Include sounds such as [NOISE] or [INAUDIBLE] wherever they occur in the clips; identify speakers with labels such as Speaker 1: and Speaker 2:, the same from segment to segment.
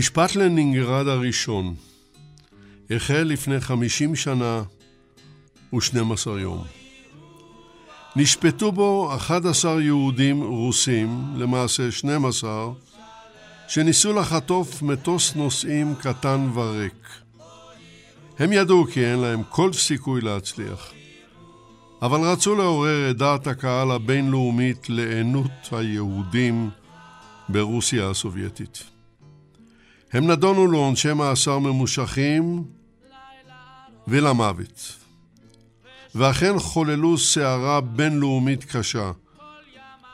Speaker 1: משפט לנינגרד הראשון החל לפני 50 שנה ו-12 יום. נשפטו בו 11 יהודים רוסים, למעשה 12, שניסו לחטוף מטוס נוסעים קטן וריק. הם ידעו כי אין להם כל סיכוי להצליח, אבל רצו לעורר את דעת הקהל הבינלאומית לעינות היהודים ברוסיה הסובייטית. הם נדונו לעונשי מאסר ממושכים ולמוות. ואכן חוללו סערה בינלאומית קשה,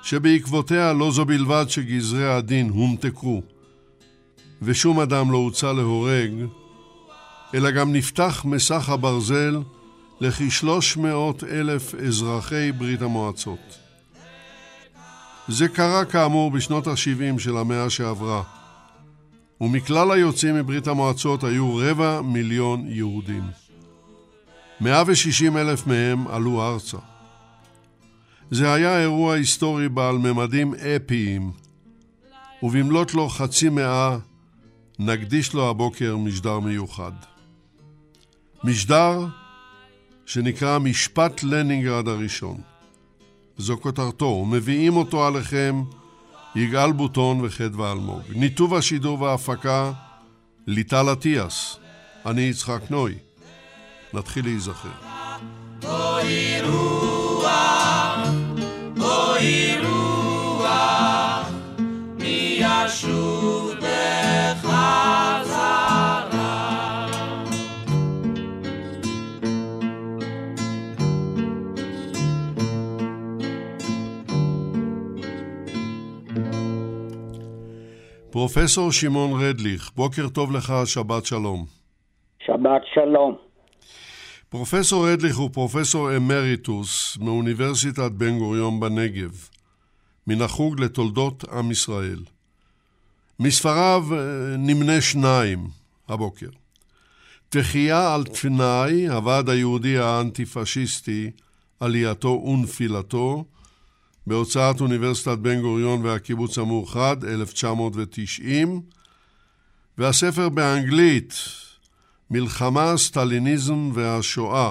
Speaker 1: שבעקבותיה לא זו בלבד שגזרי הדין הומתקו, ושום אדם לא הוצא להורג, אלא גם נפתח מסך הברזל לכ-300 אלף אזרחי ברית המועצות. זה קרה כאמור בשנות ה-70 של המאה שעברה, ומכלל היוצאים מברית המועצות היו רבע מיליון יהודים. 160 אלף מהם עלו ארצה. זה היה אירוע היסטורי בעל ממדים אפיים, ובמלאת לו חצי מאה נקדיש לו הבוקר משדר מיוחד. משדר שנקרא משפט לנינגרד הראשון. זו כותרתו, ומביאים אותו עליכם יגאל בוטון וחדווה אלמוג. ניתוב השידור וההפקה, ליטל אטיאס. אני יצחק נוי. נתחיל להיזכר.
Speaker 2: אוי רוח, אוי רוח, מי ישוב
Speaker 1: פרופסור שמעון רדליך, בוקר טוב לך, שבת שלום.
Speaker 3: שבת שלום.
Speaker 1: פרופסור רדליך הוא פרופסור אמריטוס מאוניברסיטת בן גוריון בנגב, מן החוג לתולדות עם ישראל. מספריו אה, נמנה שניים הבוקר. תחייה על תנאי, הוועד היהודי האנטי-פשיסטי, עלייתו ונפילתו, בהוצאת אוניברסיטת בן גוריון והקיבוץ המאוחד, 1990, והספר באנגלית, מלחמה, סטליניזם והשואה,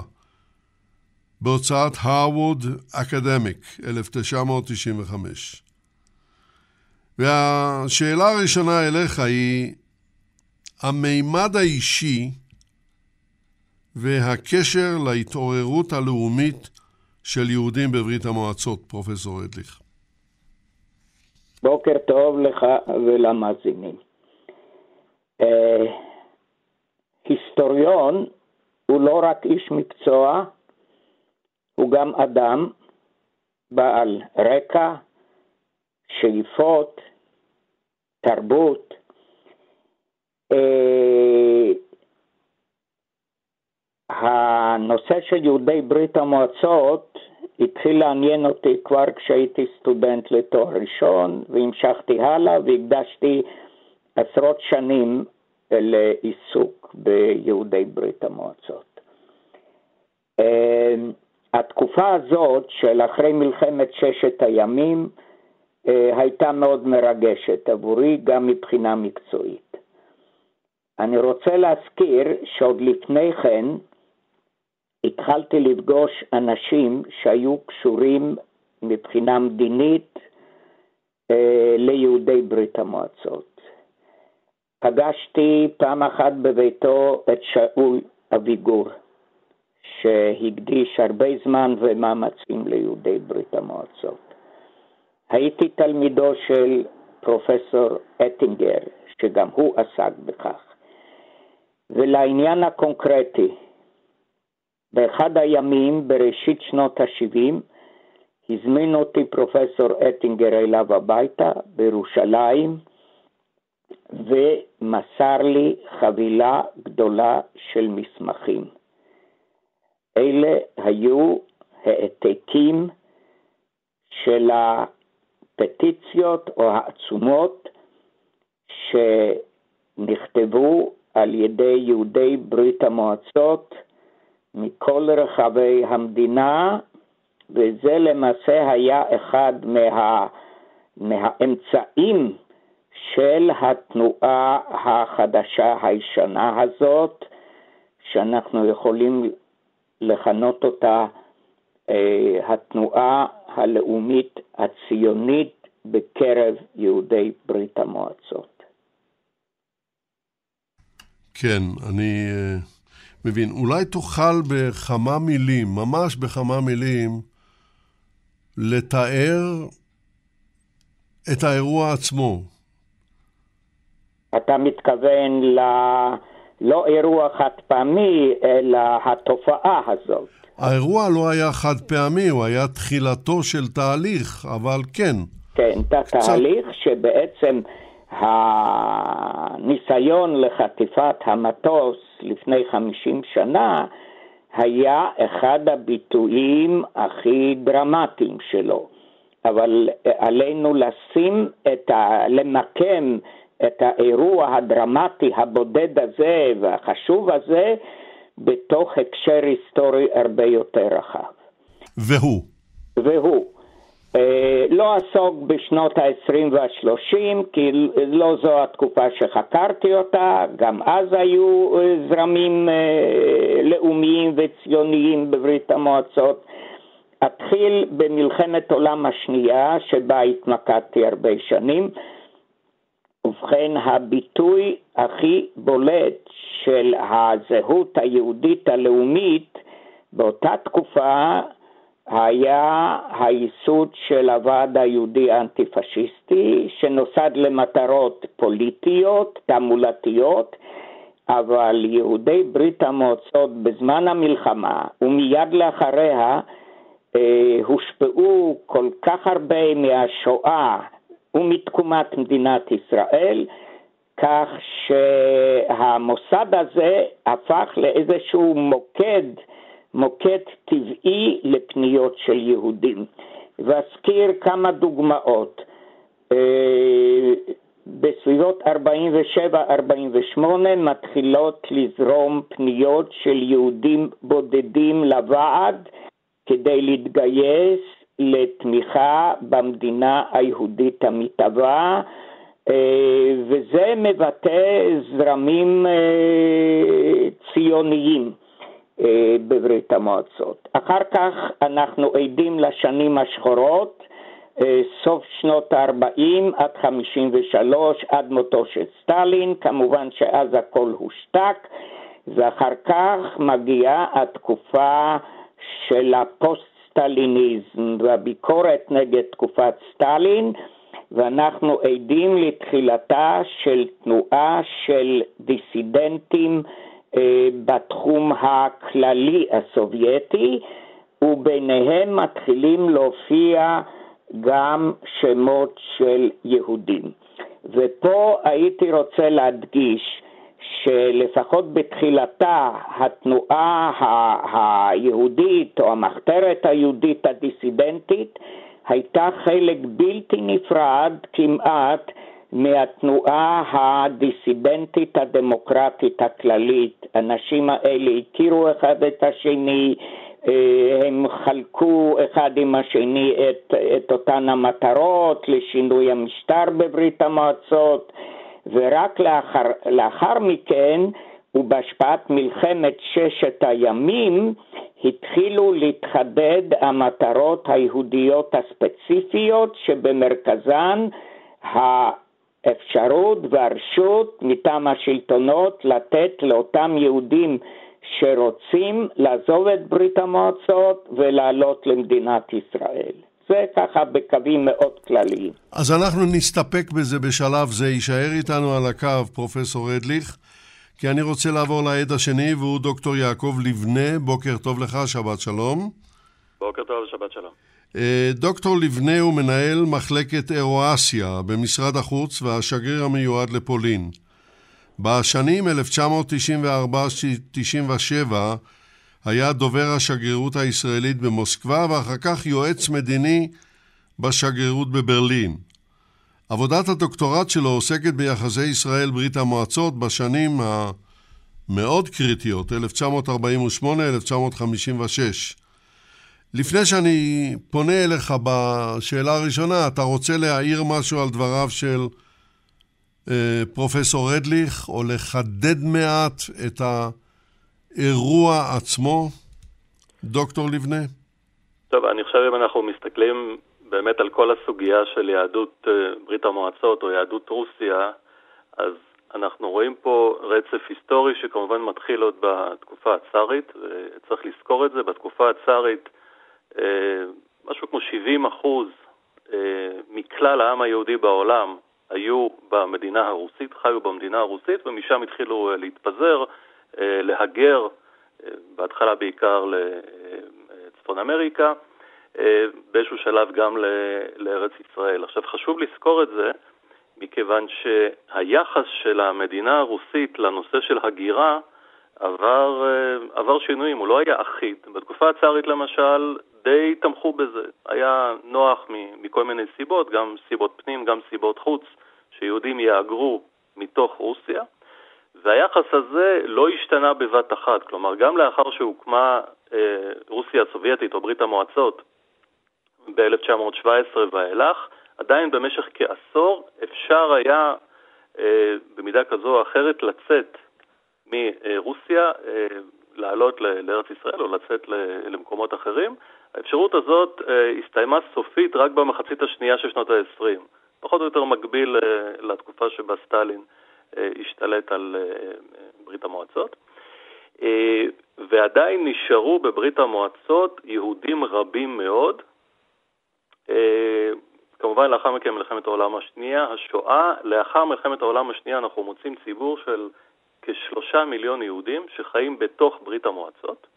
Speaker 1: בהוצאת הרווד אקדמיק, 1995. והשאלה הראשונה אליך היא, המימד האישי והקשר להתעוררות הלאומית של יהודים בברית המועצות, פרופסור אדליך.
Speaker 3: בוקר טוב לך ולמאזינים. אה, היסטוריון הוא לא רק איש מקצוע, הוא גם אדם בעל רקע, שאיפות, תרבות. אה, הנושא של יהודי ברית המועצות התחיל לעניין אותי כבר כשהייתי סטודנט לתואר ראשון, והמשכתי הלאה והקדשתי עשרות שנים לעיסוק ביהודי ברית המועצות. התקופה הזאת של אחרי מלחמת ששת הימים הייתה מאוד מרגשת עבורי גם מבחינה מקצועית. אני רוצה להזכיר שעוד לפני כן התחלתי לפגוש אנשים שהיו קשורים מבחינה מדינית ליהודי ברית המועצות. פגשתי פעם אחת בביתו את שאול אביגור, שהקדיש הרבה זמן ומאמצים ליהודי ברית המועצות. הייתי תלמידו של פרופסור אטינגר, שגם הוא עסק בכך. ולעניין הקונקרטי, באחד הימים בראשית שנות ה-70 הזמין אותי פרופסור אטינגר אליו הביתה בירושלים ומסר לי חבילה גדולה של מסמכים. אלה היו העתקים של הפטיציות או העצומות שנכתבו על ידי יהודי ברית המועצות מכל רחבי המדינה, וזה למעשה היה אחד מה, מהאמצעים של התנועה החדשה הישנה הזאת, שאנחנו יכולים לכנות אותה אה, התנועה הלאומית הציונית בקרב יהודי ברית המועצות.
Speaker 1: כן, אני אה, מבין. אולי תוכל בכמה מילים, ממש בכמה מילים, לתאר את האירוע עצמו.
Speaker 3: אתה מתכוון ל... לא אירוע חד פעמי, אלא התופעה הזאת.
Speaker 1: האירוע לא היה חד פעמי, הוא היה תחילתו של תהליך, אבל כן.
Speaker 3: כן, קצת... תהליך שבעצם הניסיון לחטיפת המטוס לפני 50 שנה היה אחד הביטויים הכי דרמטיים שלו. אבל עלינו לשים את ה... למקם את האירוע הדרמטי הבודד הזה והחשוב הזה בתוך הקשר היסטורי הרבה יותר רחב.
Speaker 1: והוא?
Speaker 3: והוא. אה, לא אעסוק בשנות ה-20 וה-30, כי לא זו התקופה שחקרתי אותה, גם אז היו אה, זרמים אה, לאומיים וציוניים בברית המועצות. אתחיל במלחמת עולם השנייה, שבה התמקדתי הרבה שנים. ובכן, הביטוי הכי בולט של הזהות היהודית הלאומית באותה תקופה היה הייסוד של הוועד היהודי האנטי-פשיסטי, שנוסד למטרות פוליטיות, תעמולתיות, אבל יהודי ברית המועצות בזמן המלחמה ומיד לאחריה אה, הושפעו כל כך הרבה מהשואה ומתקומת מדינת ישראל, כך שהמוסד הזה הפך לאיזשהו מוקד מוקד טבעי לפניות של יהודים. ואזכיר כמה דוגמאות. אה, בסביבות 47-48 מתחילות לזרום פניות של יהודים בודדים לוועד כדי להתגייס לתמיכה במדינה היהודית המתהווה, אה, וזה מבטא זרמים אה, ציוניים. אה, בברית המועצות. אחר כך אנחנו עדים לשנים השחורות, אה, סוף שנות ה-40 עד 53, עד מותו של סטלין, כמובן שאז הכל הושתק, ואחר כך מגיעה התקופה של הפוסט-סטליניזם והביקורת נגד תקופת סטלין, ואנחנו עדים לתחילתה של תנועה של דיסידנטים בתחום הכללי הסובייטי, וביניהם מתחילים להופיע גם שמות של יהודים. ופה הייתי רוצה להדגיש שלפחות בתחילתה התנועה היהודית או המחתרת היהודית הדיסידנטית הייתה חלק בלתי נפרד כמעט מהתנועה הדיסידנטית הדמוקרטית הכללית. האנשים האלה הכירו אחד את השני, אה, הם חלקו אחד עם השני את, את אותן המטרות לשינוי המשטר בברית המועצות, ורק לאחר, לאחר מכן, ובהשפעת מלחמת ששת הימים, התחילו להתחדד המטרות היהודיות הספציפיות שבמרכזן האפשרות והרשות מטעם השלטונות לתת לאותם יהודים שרוצים לעזוב את ברית המועצות ולעלות למדינת ישראל. זה ככה בקווים מאוד כלליים.
Speaker 1: אז אנחנו נסתפק בזה בשלב זה. יישאר איתנו על הקו פרופסור אדליך, כי אני רוצה לעבור לעד השני, והוא דוקטור יעקב לבנה. בוקר טוב לך, שבת שלום.
Speaker 4: בוקר טוב, שבת שלום.
Speaker 1: אה, דוקטור לבנה הוא מנהל מחלקת אירואסיה במשרד החוץ והשגריר המיועד לפולין. בשנים 1994-97 היה דובר השגרירות הישראלית במוסקבה ואחר כך יועץ מדיני בשגרירות בברלין. עבודת הדוקטורט שלו עוסקת ביחסי ישראל-ברית המועצות בשנים המאוד קריטיות, 1948-1956. לפני שאני פונה אליך בשאלה הראשונה, אתה רוצה להעיר משהו על דבריו של אה, פרופסור רדליך, או לחדד מעט את האירוע עצמו, דוקטור לבנה?
Speaker 4: טוב, אני חושב אם אנחנו מסתכלים באמת על כל הסוגיה של יהדות אה, ברית המועצות או יהדות רוסיה, אז אנחנו רואים פה רצף היסטורי שכמובן מתחיל עוד בתקופה הצארית, וצריך לזכור את זה, בתקופה הצארית משהו כמו 70 אחוז אה, מכלל העם היהודי בעולם היו במדינה הרוסית, חיו במדינה הרוסית, ומשם התחילו אה, להתפזר, להגר, בהתחלה בעיקר לצפון אמריקה, באיזשהו שלב גם לארץ ישראל. עכשיו חשוב לזכור את זה, מכיוון שהיחס של המדינה הרוסית לנושא של הגירה עבר, עבר שינויים, הוא לא היה אחיד. בתקופה הצארית למשל, די תמכו בזה. היה נוח מכל מיני סיבות, גם סיבות פנים, גם סיבות חוץ, שיהודים יהגרו מתוך רוסיה, והיחס הזה לא השתנה בבת אחת. כלומר, גם לאחר שהוקמה אה, רוסיה הסובייטית או ברית המועצות ב-1917 ואילך, עדיין במשך כעשור אפשר היה אה, במידה כזו או אחרת לצאת מרוסיה, אה, לעלות לארץ ישראל או לצאת למקומות אחרים, האפשרות הזאת אה, הסתיימה סופית רק במחצית השנייה של שנות ה-20, פחות או יותר מקביל אה, לתקופה שבה סטלין אה, השתלט על ברית המועצות. ועדיין נשארו בברית המועצות יהודים רבים מאוד. כמובן לאחר מכן מלחמת העולם השנייה, השואה, לאחר מלחמת העולם השנייה אנחנו מוצאים ציבור של כשלושה מיליון יהודים שחיים בתוך ברית המועצות.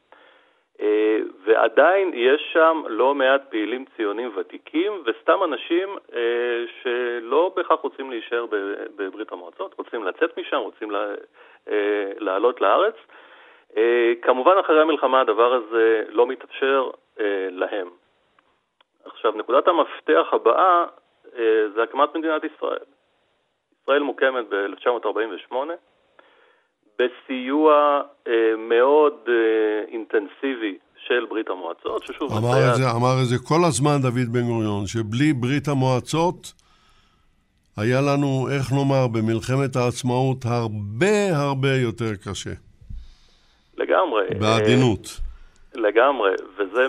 Speaker 4: אה, ועדיין יש שם לא מעט פעילים ציונים ותיקים וסתם אנשים אה, שלא בהכרח רוצים להישאר בברית המועצות, רוצים לצאת משם, רוצים אה, לעלות לארץ. כמובן אחרי המלחמה הדבר הזה לא מתאפשר להם. עכשיו, נקודת המפתח הבאה זה הקמת מדינת ישראל. ישראל מוקמת ב-1948. בסיוע אה, מאוד אה, אינטנסיבי של ברית המועצות, ששוב...
Speaker 1: אמר את, זה, אמר את זה כל הזמן דוד בן גוריון, שבלי ברית המועצות היה לנו, איך נאמר, במלחמת העצמאות הרבה הרבה יותר קשה.
Speaker 4: לגמרי.
Speaker 1: בעדינות.
Speaker 4: אה, לגמרי, וזה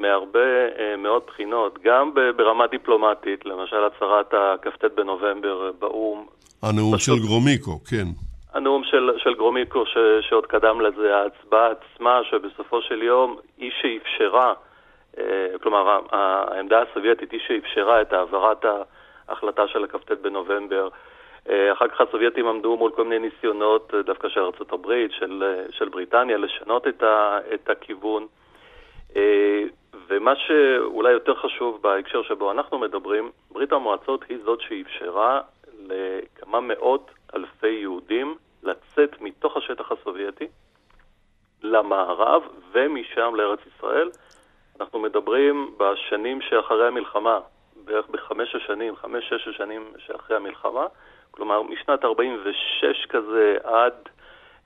Speaker 4: מהרבה אה, מאוד בחינות, גם ברמה דיפלומטית, למשל הצהרת הכ"ט בנובמבר באו"ם.
Speaker 1: הנאום פשוט... של גרומיקו, כן.
Speaker 4: הנאום של, של גרומיקו ש, שעוד קדם לזה, ההצבעה עצמה, שבסופו של יום היא שאפשרה, אה, כלומר העמדה הסובייטית היא שאפשרה את העברת ההחלטה של הכ"ט בנובמבר. אה, אחר כך הסובייטים עמדו מול כל מיני ניסיונות, אה, דווקא של ארה"ב, של, של בריטניה, לשנות את, ה, את הכיוון. ומה שאולי יותר חשוב בהקשר שבו אנחנו מדברים, ברית המועצות היא זאת שאפשרה לכמה מאות אלפי יהודים לצאת מתוך השטח הסובייטי למערב ומשם לארץ ישראל. אנחנו מדברים בשנים שאחרי המלחמה, בערך בחמש השנים, חמש-שש השנים שאחרי המלחמה, כלומר משנת 46 כזה עד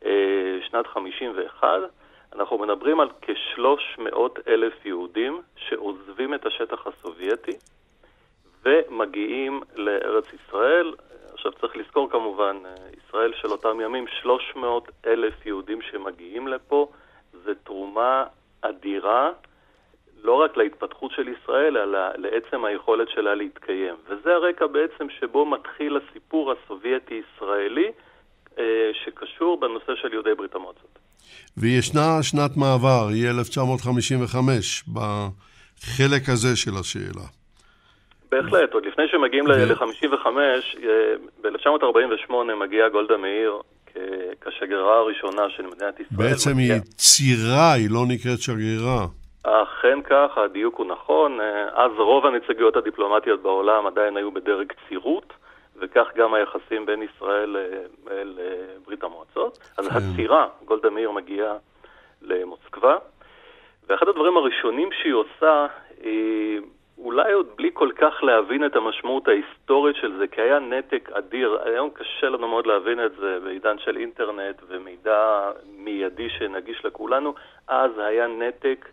Speaker 4: אה, שנת 51, אנחנו מדברים על כ-300 אלף יהודים שעוזבים את השטח הסובייטי ומגיעים לארץ ישראל. עכשיו צריך לזכור כמובן, אה, ישראל של אותם ימים, 300 אלף יהודים שמגיעים לפה, זה תרומה אדירה לא רק להתפתחות של ישראל, אלא לעצם היכולת שלה להתקיים. וזה הרקע בעצם שבו מתחיל הסיפור הסובייטי-ישראלי אה, שקשור בנושא של יהודי ברית המועצות.
Speaker 1: וישנה שנת מעבר, היא 1955, בחלק הזה של השאלה.
Speaker 4: בהחלט, עוד לפני שמגיעים ל-55, אה, ב-1948 מגיעה גולדה מאיר כשגרירה הראשונה של מדינת ישראל.
Speaker 1: בעצם מגיע... היא צירה, היא לא נקראת שגרירה.
Speaker 4: אכן כך, הדיוק הוא נכון. אה, אז רוב הנציגויות הדיפלומטיות בעולם עדיין היו בדרג צירות, וכך גם היחסים בין ישראל אה, לברית המועצות. אז כן. הצירה, גולדה מאיר מגיעה למוסקבה, ואחד הדברים הראשונים שהיא עושה, היא אולי עוד בלי כל כך להבין את המשמעות ההיסטורית של זה, כי היה נתק אדיר. היום קשה לנו מאוד להבין את זה בעידן של אינטרנט ומידע מיידי שנגיש לכולנו. אז היה נתק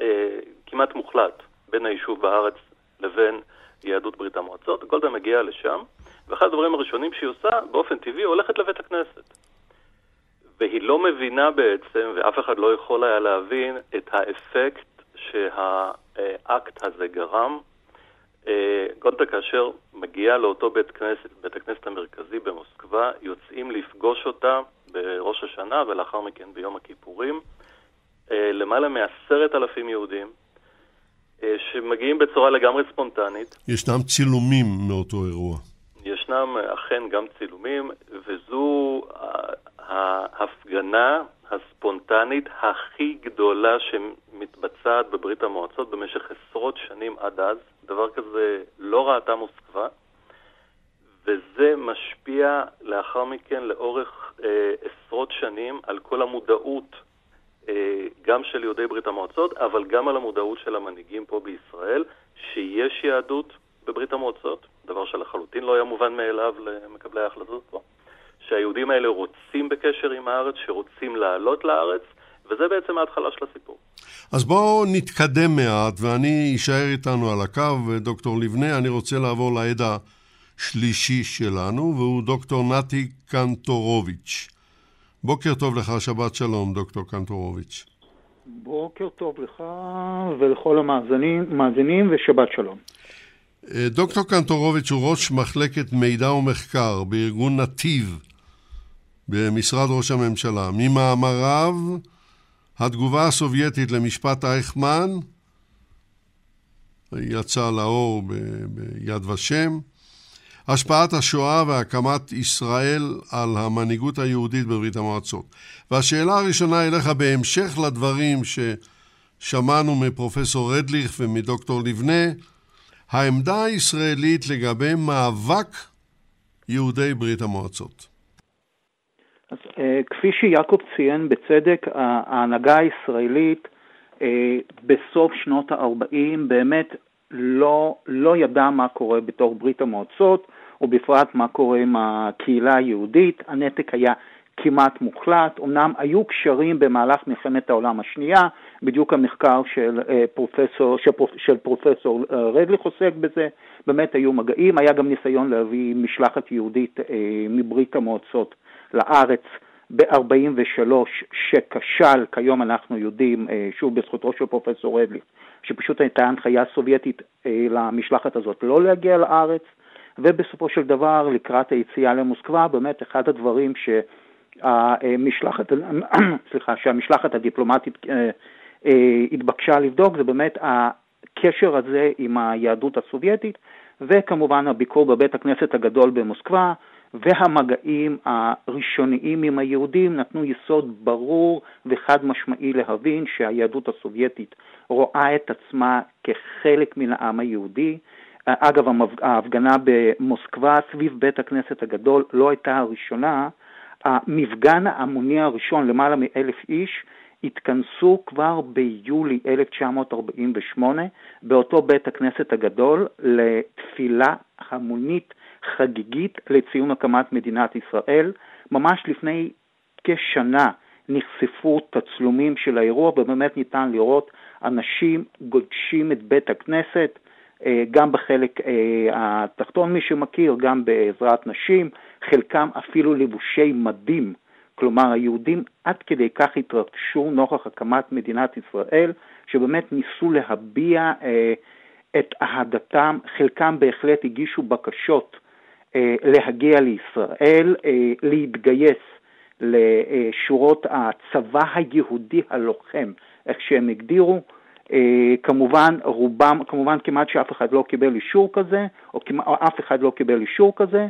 Speaker 4: אה, כמעט מוחלט בין היישוב בארץ לבין יהדות ברית המועצות. גולדה מגיעה לשם, ואחד הדברים הראשונים שהיא עושה, באופן טבעי, הולכת לבית הכנסת. והיא לא מבינה בעצם, ואף אחד לא יכול היה להבין, את האפקט שהאקט הזה גרם. אה, גולדה כאשר מגיעה לאותו בית כנסת, בית הכנסת המרכזי במוסקבה, יוצאים לפגוש אותה בראש השנה ולאחר מכן ביום הכיפורים. אה, למעלה מעשרת אלפים יהודים אה, שמגיעים בצורה לגמרי ספונטנית.
Speaker 1: ישנם צילומים מאותו אירוע.
Speaker 4: ישנם אכן גם צילומים, וזו ההפגנה הספונטנית הכי גדולה שמתבצעת בברית המועצות במשך עשרות שנים עד אז. דבר כזה לא ראתה מוסקבה, וזה משפיע לאחר מכן לאורך אה, עשרות שנים על כל המודעות אה, גם של יהודי ברית המועצות, אבל גם על המודעות של המנהיגים פה בישראל, שיש יהדות בברית המועצות, דבר שלחלוטין לא היה מובן מאליו למקבלי ההחלטות פה, שהיהודים האלה רוצים בקשר עם הארץ, שרוצים לעלות לארץ, וזה בעצם ההתחלה של הסיפור.
Speaker 1: אז בואו נתקדם מעט, ואני אשאר איתנו על הקו, דוקטור לבנה, אני רוצה לעבור לעד השלישי שלנו, והוא דוקטור נתי קנטורוביץ'. בוקר טוב לך, שבת שלום, דוקטור קנטורוביץ'.
Speaker 5: בוקר טוב לך ולכל המאזינים ושבת שלום.
Speaker 1: אה, דוקטור קנטורוביץ' הוא ראש מחלקת מידע ומחקר בארגון נתיב במשרד ראש הממשלה. ממאמריו, התגובה הסובייטית למשפט אייכמן יצא לאור ביד ושם. השפעת השואה והקמת ישראל על המנהיגות היהודית בברית המועצות. והשאלה הראשונה אליך בהמשך לדברים ששמענו מפרופסור רדליך ומדוקטור לבנה, העמדה הישראלית לגבי מאבק יהודי ברית המועצות.
Speaker 5: אז אה, כפי שיעקב ציין בצדק, ההנהגה הישראלית אה, בסוף שנות ה-40 באמת לא, לא ידע מה קורה בתוך ברית המועצות, ובפרט מה קורה עם הקהילה היהודית. הנתק היה כמעט מוחלט. אמנם היו קשרים במהלך מלחמת העולם השנייה, בדיוק המחקר של אה, פרופסור, של, של פרופסור אה, רדליך עוסק בזה, באמת היו מגעים, היה גם ניסיון להביא משלחת יהודית אה, מברית המועצות לארץ. ב-43 שכשל, כיום אנחנו יודעים, שוב בזכותו של פרופסור רדליך, שפשוט הייתה הנחיה סובייטית למשלחת הזאת לא להגיע לארץ. ובסופו של דבר, לקראת היציאה למוסקבה, באמת אחד הדברים שהמשלחת, [CLEARS THROAT] סליחה, שהמשלחת הדיפלומטית אה, אה, התבקשה לבדוק זה באמת הקשר הזה עם היהדות הסובייטית, וכמובן הביקור בבית הכנסת הגדול במוסקבה, והמגעים הראשוניים עם היהודים נתנו יסוד ברור וחד משמעי להבין שהיהדות הסובייטית רואה את עצמה כחלק מן העם היהודי, אגב, ההפגנה במוסקבה סביב בית הכנסת הגדול לא הייתה הראשונה. המפגן ההמוני הראשון, למעלה מאלף איש, התכנסו כבר ביולי 1948 באותו בית הכנסת הגדול לתפילה המונית חגיגית לציון הקמת מדינת ישראל. ממש לפני כשנה נחשפו תצלומים של האירוע ובאמת ניתן לראות אנשים גודשים את בית הכנסת, אה, גם בחלק אה, התחתון, מי שמכיר, גם בעזרת נשים, חלקם אפילו לבושי מדים, כלומר, היהודים עד כדי כך התרגשו נוכח הקמת מדינת ישראל, שבאמת ניסו להביע אה, את אהדתם, חלקם בהחלט הגישו בקשות להגיע לישראל, אה, להתגייס לשורות הצבא היהודי הלוחם, איך שהם הגדירו. אה, כמובן, רובם, כמובן כמעט שאף אחד לא קיבל אישור כזה, או, כמעט, או אף אחד לא קיבל אישור כזה.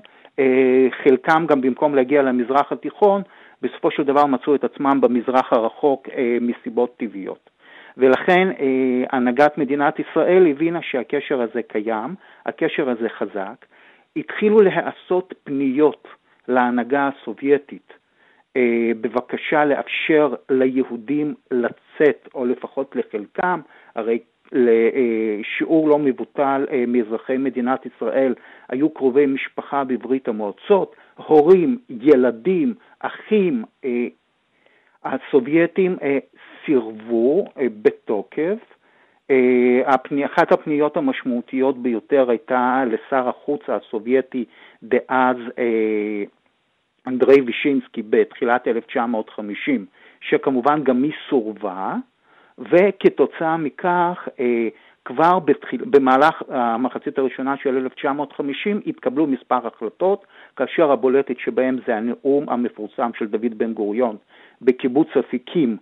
Speaker 5: חלקם גם במקום להגיע למזרח התיכון, בסופו של דבר מצאו את עצמם במזרח הרחוק מסיבות טבעיות. ולכן הנהגת מדינת ישראל הבינה שהקשר הזה קיים, הקשר הזה חזק, התחילו להיעשות פניות להנהגה הסובייטית אה, בבקשה לאפשר ליהודים לצאת, או לפחות לחלקם, הרי לשיעור לא מבוטל אה, מאזרחי מדינת ישראל היו קרובי משפחה בברית המועצות, הורים, ילדים, אחים, אה, הסובייטים סירבו בתוקף אה, אחת הפניות המשמעותיות ביותר הייתה לשר החוץ הסובייטי דאז אה, אנדרי וישינסקי בתחילת 1950, שכמובן גם היא סורבה, וכתוצאה מכך אה, כבר בתחיל, במהלך המחצית הראשונה של 1950 התקבלו מספר החלטות, כאשר הבולטת שבהם זה הנאום המפורסם של דוד בן גוריון בקיבוץ אפיקים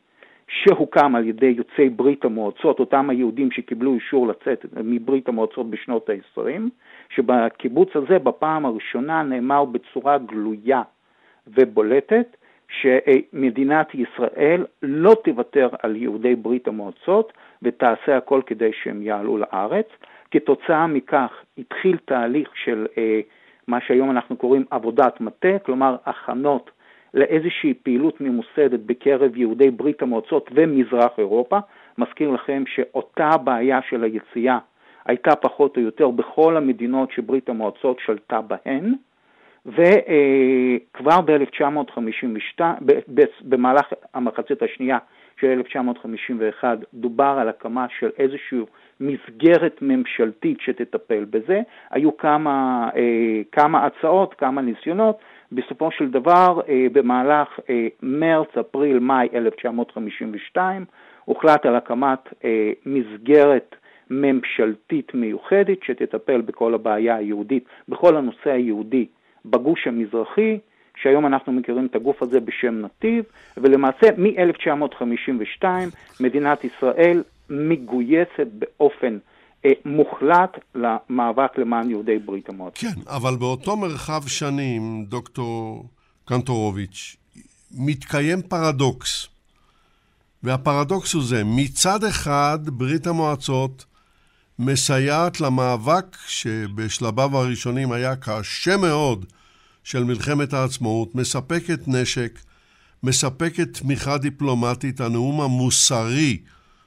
Speaker 5: שהוקם על ידי יוצאי ברית המועצות, אותם היהודים שקיבלו אישור לצאת מברית המועצות בשנות ה-20, שבקיבוץ הזה בפעם הראשונה נאמר בצורה גלויה ובולטת שמדינת ישראל לא תוותר על יהודי ברית המועצות ותעשה הכל כדי שהם יעלו לארץ. כתוצאה מכך התחיל תהליך של אה, מה שהיום אנחנו קוראים עבודת מטה, כלומר הכנות לאיזושהי פעילות ממוסדת בקרב יהודי ברית המועצות ומזרח אירופה. מזכיר לכם שאותה הבעיה של היציאה הייתה פחות או יותר בכל המדינות שברית המועצות שלטה בהן, וכבר ב-1952, במהלך המחצית השנייה של 1951, דובר על הקמה של איזושהי מסגרת ממשלתית שתטפל בזה. היו כמה, אה, כמה הצעות, כמה ניסיונות, בסופו של דבר, אה, במהלך אה, מרץ, אפריל, מאי 1952, הוחלט על הקמת אה, מסגרת ממשלתית מיוחדת שתטפל בכל הבעיה היהודית, בכל הנושא היהודי בגוש המזרחי, שהיום אנחנו מכירים את הגוף הזה בשם נתיב, ולמעשה מ-1952 מדינת ישראל מגויסת באופן מוחלט למאבק למען יהודי ברית המועצות.
Speaker 1: כן, אבל באותו מרחב שנים, דוקטור קנטורוביץ', מתקיים פרדוקס. והפרדוקס הוא זה, מצד אחד ברית המועצות מסייעת למאבק שבשלביו הראשונים היה קשה מאוד של מלחמת העצמאות, מספקת נשק, מספקת תמיכה דיפלומטית, הנאום המוסרי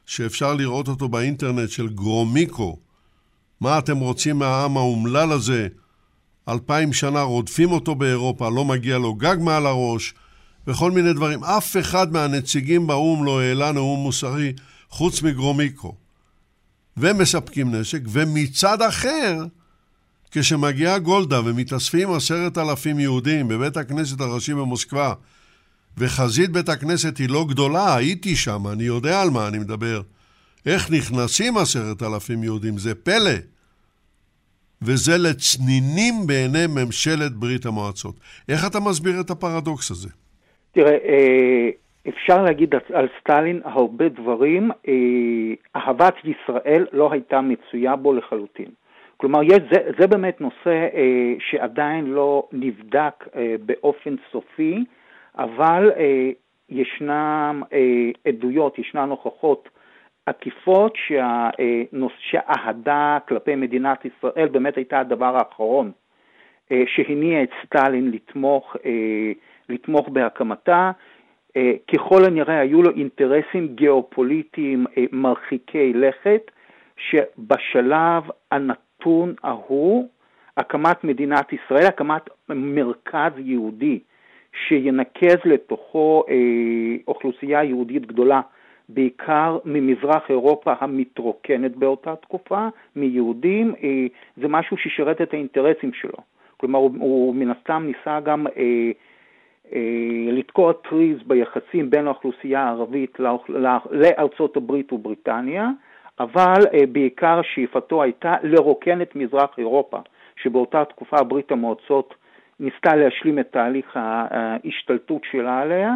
Speaker 1: שאפשר לראות אותו באינטרנט של גרומיקו. מה אתם רוצים מהעם האומלל הזה? אלפיים שנה רודפים אותו באירופה, לא מגיע לו גג מעל הראש, וכל מיני דברים. אף אחד מהנציגים באו"ם לא העלה נאום מוסרי חוץ מגרומיקו. ומספקים נשק, ומצד אחר, כשמגיעה גולדה ומתאספים עשרת אלפים יהודים בבית הכנסת הראשי במוסקבה, וחזית בית הכנסת היא לא גדולה, הייתי שם, אני יודע על מה אני מדבר. איך נכנסים עשרת אלפים יהודים, זה פלא. וזה לצנינים בעיני ממשלת ברית המועצות. איך אתה מסביר את הפרדוקס הזה?
Speaker 5: תראה, אה, אפשר להגיד על סטלין הרבה דברים. אה, אהבת ישראל לא הייתה מצויה בו לחלוטין. כלומר, יש, זה, זה באמת נושא אה, שעדיין לא נבדק באופן סופי. אבל אה, ישנן אה, עדויות, ישנן הוכחות עקיפות אה, שהאהדה כלפי מדינת ישראל באמת הייתה הדבר האחרון אה, שהניע את סטלין לתמוך, אה, לתמוך בהקמתה. אה, ככל הנראה היו לו אינטרסים גיאופוליטיים אה, מרחיקי לכת, שבשלב הנתון ההוא, הקמת מדינת ישראל, הקמת מרכז יהודי שינקז לתוכו אה, אוכלוסייה יהודית גדולה, בעיקר ממזרח אירופה המתרוקנת באותה תקופה, מיהודים, אה, זה משהו ששירת את האינטרסים שלו. כלומר, הוא, הוא מן הסתם ניסה גם אה, לתקוע טריז ביחסים בין האוכלוסייה הערבית לארצות הברית ובריטניה, אבל בעיקר שאיפתו הייתה לרוקן את מזרח אירופה, שבאותה תקופה ברית המועצות ניסתה להשלים את תהליך ההשתלטות שלה עליה,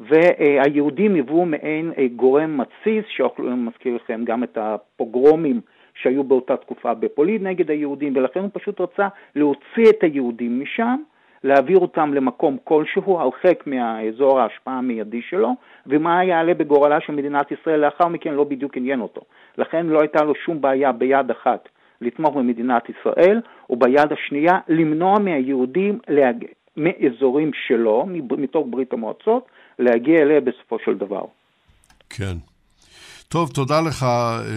Speaker 5: והיהודים היוו מעין גורם מתסיס, שאני מזכיר לכם גם את הפוגרומים שהיו באותה תקופה בפולין נגד היהודים, ולכן הוא פשוט רצה להוציא את היהודים משם, להעביר אותם למקום כלשהו, הרחק מהאזור ההשפעה המיידי שלו, ומה יעלה בגורלה של מדינת ישראל לאחר מכן לא בדיוק עניין אותו. לכן לא הייתה לו שום בעיה ביד אחת לתמוך במדינת ישראל, וביד השנייה למנוע מהיהודים להג... מאזורים שלו, מתוך ברית המועצות, להגיע אליה בסופו של דבר.
Speaker 1: כן. טוב, תודה לך,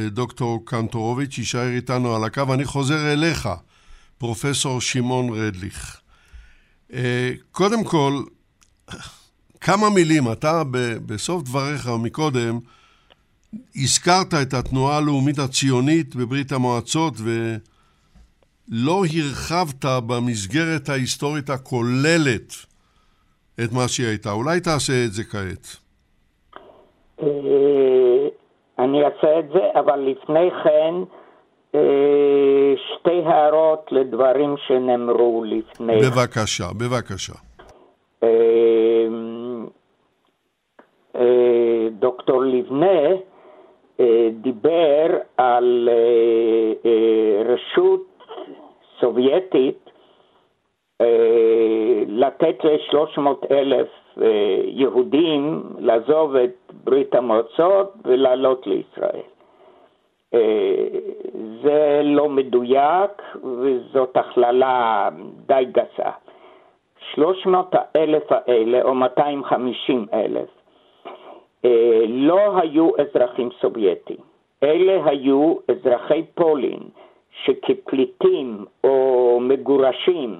Speaker 1: דוקטור קנטורוביץ', יישאר איתנו על הקו. אני חוזר אליך, פרופסור שמעון רדליך. קודם כל, כמה מילים. אתה בסוף דבריך מקודם הזכרת את התנועה הלאומית הציונית בברית המועצות ולא הרחבת במסגרת ההיסטורית הכוללת את מה שהיא הייתה. אולי תעשה את זה כעת.
Speaker 3: אני אעשה את זה, אבל לפני כן שתי הערות לדברים שנאמרו לפני.
Speaker 1: בבקשה, בבקשה.
Speaker 3: דוקטור לבנה דיבר על רשות סובייטית לתת ל-300 אלף יהודים לעזוב את ברית המועצות ולעלות לישראל. זה לא מדויק וזאת הכללה די גסה. 300 האלף האלה, או 250 אלף, לא היו אזרחים סובייטים. אלה היו אזרחי פולין שכפליטים או מגורשים,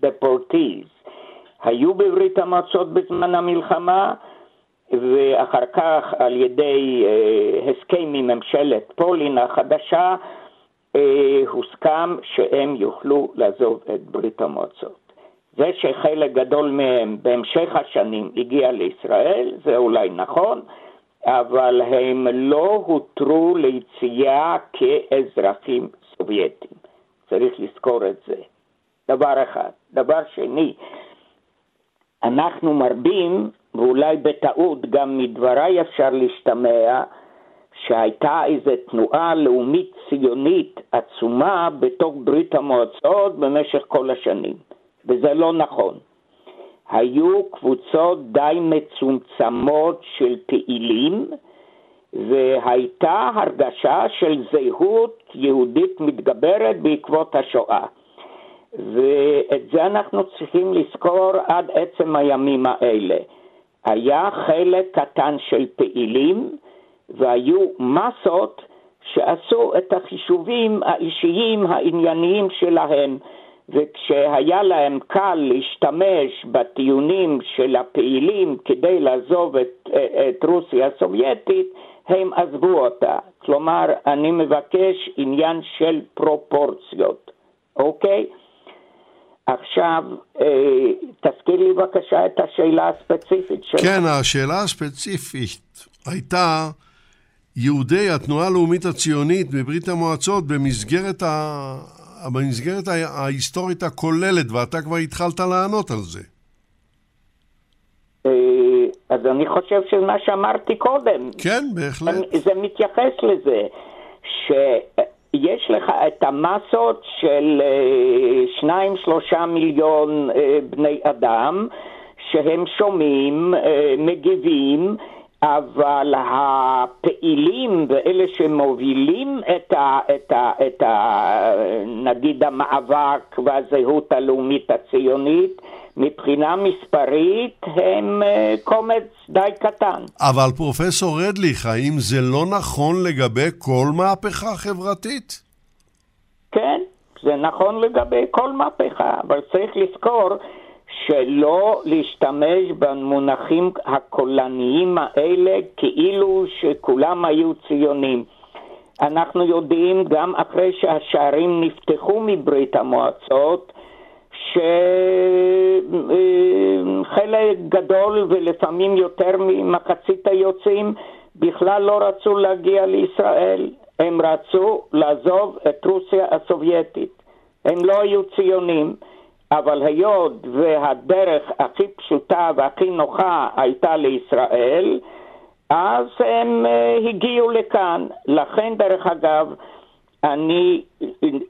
Speaker 3: דפורטיז, היו בברית המועצות בזמן המלחמה, ואחר כך על ידי אה, הסכם מממשלת פולין החדשה, אה, הוסכם שהם יוכלו לעזוב את ברית המועצות. זה שחלק גדול מהם בהמשך השנים הגיע לישראל, זה אולי נכון, אבל הם לא הותרו ליציאה כאזרחים סובייטים. צריך לזכור את זה. דבר אחד. דבר שני, אנחנו מרבים, ואולי בטעות גם מדבריי אפשר להשתמע, שהייתה איזו תנועה לאומית ציונית עצומה בתוך ברית המועצות במשך כל השנים, וזה לא נכון. היו קבוצות די מצומצמות של פעילים, והייתה הרגשה של זהות יהודית מתגברת בעקבות השואה. ואת זה אנחנו צריכים לזכור עד עצם הימים האלה. היה חלק קטן של פעילים והיו מסות שעשו את החישובים האישיים הענייניים שלהם וכשהיה להם קל להשתמש בטיעונים של הפעילים כדי לעזוב את, את רוסיה הסובייטית, הם עזבו אותה. כלומר, אני מבקש עניין של פרופורציות, אוקיי? עכשיו, אה, תזכיר לי בבקשה את השאלה הספציפית שלך.
Speaker 1: כן, השאלה הספציפית הייתה יהודי התנועה הלאומית הציונית בברית המועצות במסגרת. במסגרת ההיסטורית הכוללת, ואתה כבר התחלת לענות על זה.
Speaker 3: אה, אז אני חושב שמה שאמרתי קודם.
Speaker 1: כן, בהחלט.
Speaker 3: זה מתייחס לזה, ש... יש לך את המסות של אה, שניים שלושה מיליון אה, בני אדם שהם שומעים, מגיבים, אבל הפעילים ואלה שמובילים את ה, את ה, את ה... נגיד המאבק והזהות הלאומית הציונית מבחינה מספרית הם אה, קומץ די קטן.
Speaker 1: אבל פרופסור רדליך, האם זה לא נכון לגבי כל מהפכה חברתית?
Speaker 3: כן, זה נכון לגבי כל מהפכה, אבל צריך לזכור שלא להשתמש במונחים הקולניים האלה כאילו שכולם היו ציונים. אנחנו יודעים גם אחרי שהשערים נפתחו מברית המועצות, חלק גדול ולפעמים יותר ממחצית היוצאים בכלל לא רצו להגיע לישראל, הם רצו לעזוב את רוסיה הסובייטית. הם לא היו ציונים, אבל היות והדרך הכי פשוטה והכי נוחה הייתה לישראל, אז הם uh, הגיעו לכאן. לכן, דרך אגב, אני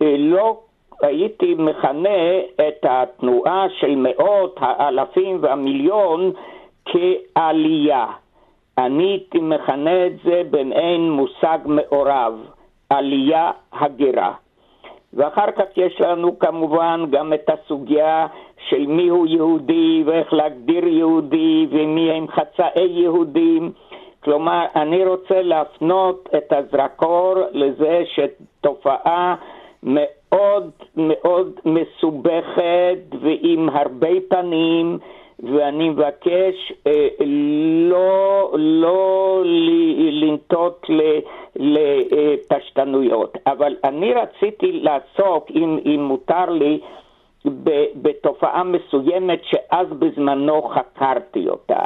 Speaker 3: אה, לא הייתי מכנה את התנועה של מאות האלפים והמיליון כעלייה. אני הייתי מכנה את זה במעין מושג מעורב, עלייה הגירה. ואחר כך יש לנו כמובן גם את הסוגיה של מיהו יהודי ואיך להגדיר יהודי ומי הם חצאי יהודים. כלומר, אני רוצה להפנות את הזרקור לזה שתופעה מאוד מאוד מסובכת ועם הרבה פנים, ואני מבקש אה, לא, לא לנטות לפשטנויות. אבל אני רציתי לעסוק, אם, אם מותר לי, בתופעה מסוימת שאז בזמנו חקרתי אותה.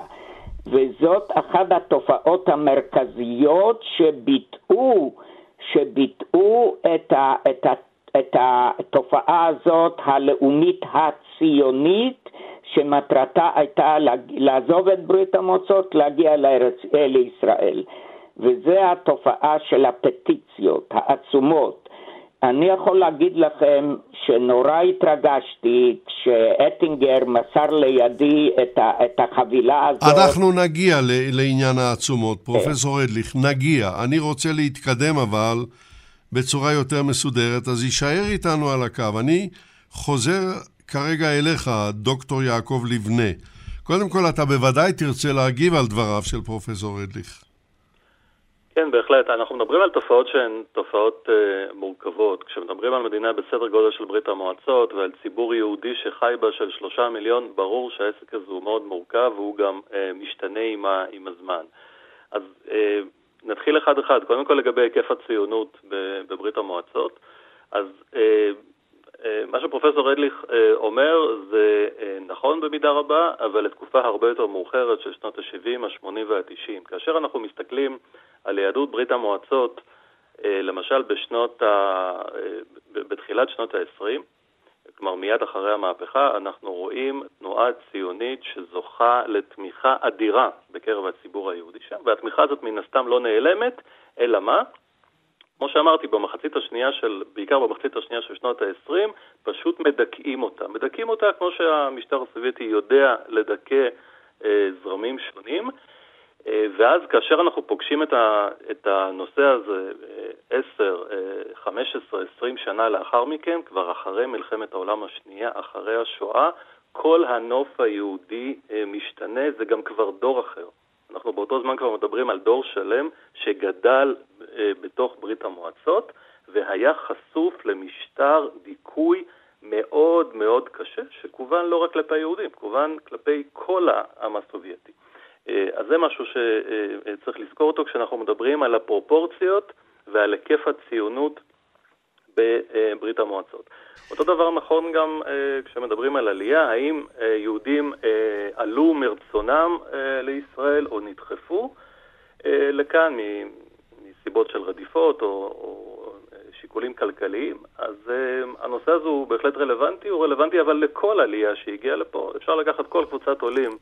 Speaker 3: וזאת אחת התופעות המרכזיות שביטאו, שביטאו את, ה, את, ה, את התופעה הזאת הלאומית הציונית, שמטרתה הייתה לעזוב את ברית המועצות, להגיע לארץ, לישראל. וזה התופעה של הפטיציות העצומות. אני יכול להגיד לכם שנורא התרגשתי כשאטינגר מסר לידי את, ה, את החבילה הזאת.
Speaker 1: אנחנו נגיע ל, לעניין העצומות, כן. פרופסור אדליך, נגיע. אני רוצה להתקדם אבל בצורה יותר מסודרת, אז יישאר איתנו על הקו. אני חוזר כרגע אליך, דוקטור יעקב לבנה. קודם כל, אתה בוודאי תרצה להגיב על דבריו של פרופסור אדליך.
Speaker 4: כן, בהחלט. אנחנו מדברים על תופעות שהן תופעות uh, מורכבות. כשמדברים על מדינה בסדר גודל של ברית המועצות ועל ציבור יהודי שחי בה של שלושה מיליון, ברור שהעסק הזה הוא מאוד מורכב והוא גם uh, משתנה עם, ה, עם הזמן. אז uh, נתחיל אחד-אחד. קודם כל לגבי היקף הציונות בברית המועצות. אז uh, מה שפרופסור אדליך אומר זה נכון במידה רבה, אבל לתקופה הרבה יותר מאוחרת של שנות ה-70, ה-80 וה-90. כאשר אנחנו מסתכלים על יהדות ברית המועצות, למשל בשנות ה... בתחילת שנות ה-20, כלומר מיד אחרי המהפכה, אנחנו רואים תנועה ציונית שזוכה לתמיכה אדירה בקרב הציבור היהודי שם, והתמיכה הזאת מן הסתם לא נעלמת, אלא מה? כמו שאמרתי, במחצית השנייה של, בעיקר במחצית השנייה של שנות ה-20, פשוט מדכאים אותה. מדכאים אותה כמו שהמשטר הסובייטי יודע לדכא אה, זרמים שונים, אה, ואז כאשר אנחנו פוגשים את, ה, את הנושא הזה אה, 10, אה, 15, 20 שנה לאחר מכן, כבר אחרי מלחמת העולם השנייה, אחרי השואה, כל הנוף היהודי אה, משתנה, זה גם כבר דור אחר. אנחנו באותו זמן כבר מדברים על דור שלם שגדל בתוך ברית המועצות והיה חשוף למשטר דיכוי מאוד מאוד קשה, שכוון לא רק כלפי היהודים, כוון כלפי כל העם הסובייטי. אה, אז זה משהו שצריך לזכור אותו כשאנחנו מדברים על הפרופורציות ועל היקף הציונות בברית המועצות. אותו דבר נכון גם אה, כשמדברים על עלייה, האם אה, יהודים אה, עלו מרצונם אה, לישראל או נדחפו אה, לכאן מסיבות של רדיפות או, או אה, שיקולים כלכליים, אז אה, הנושא הזה הוא בהחלט רלוונטי, הוא רלוונטי אבל לכל עלייה שהגיעה לפה. אפשר לקחת כל קבוצת עולים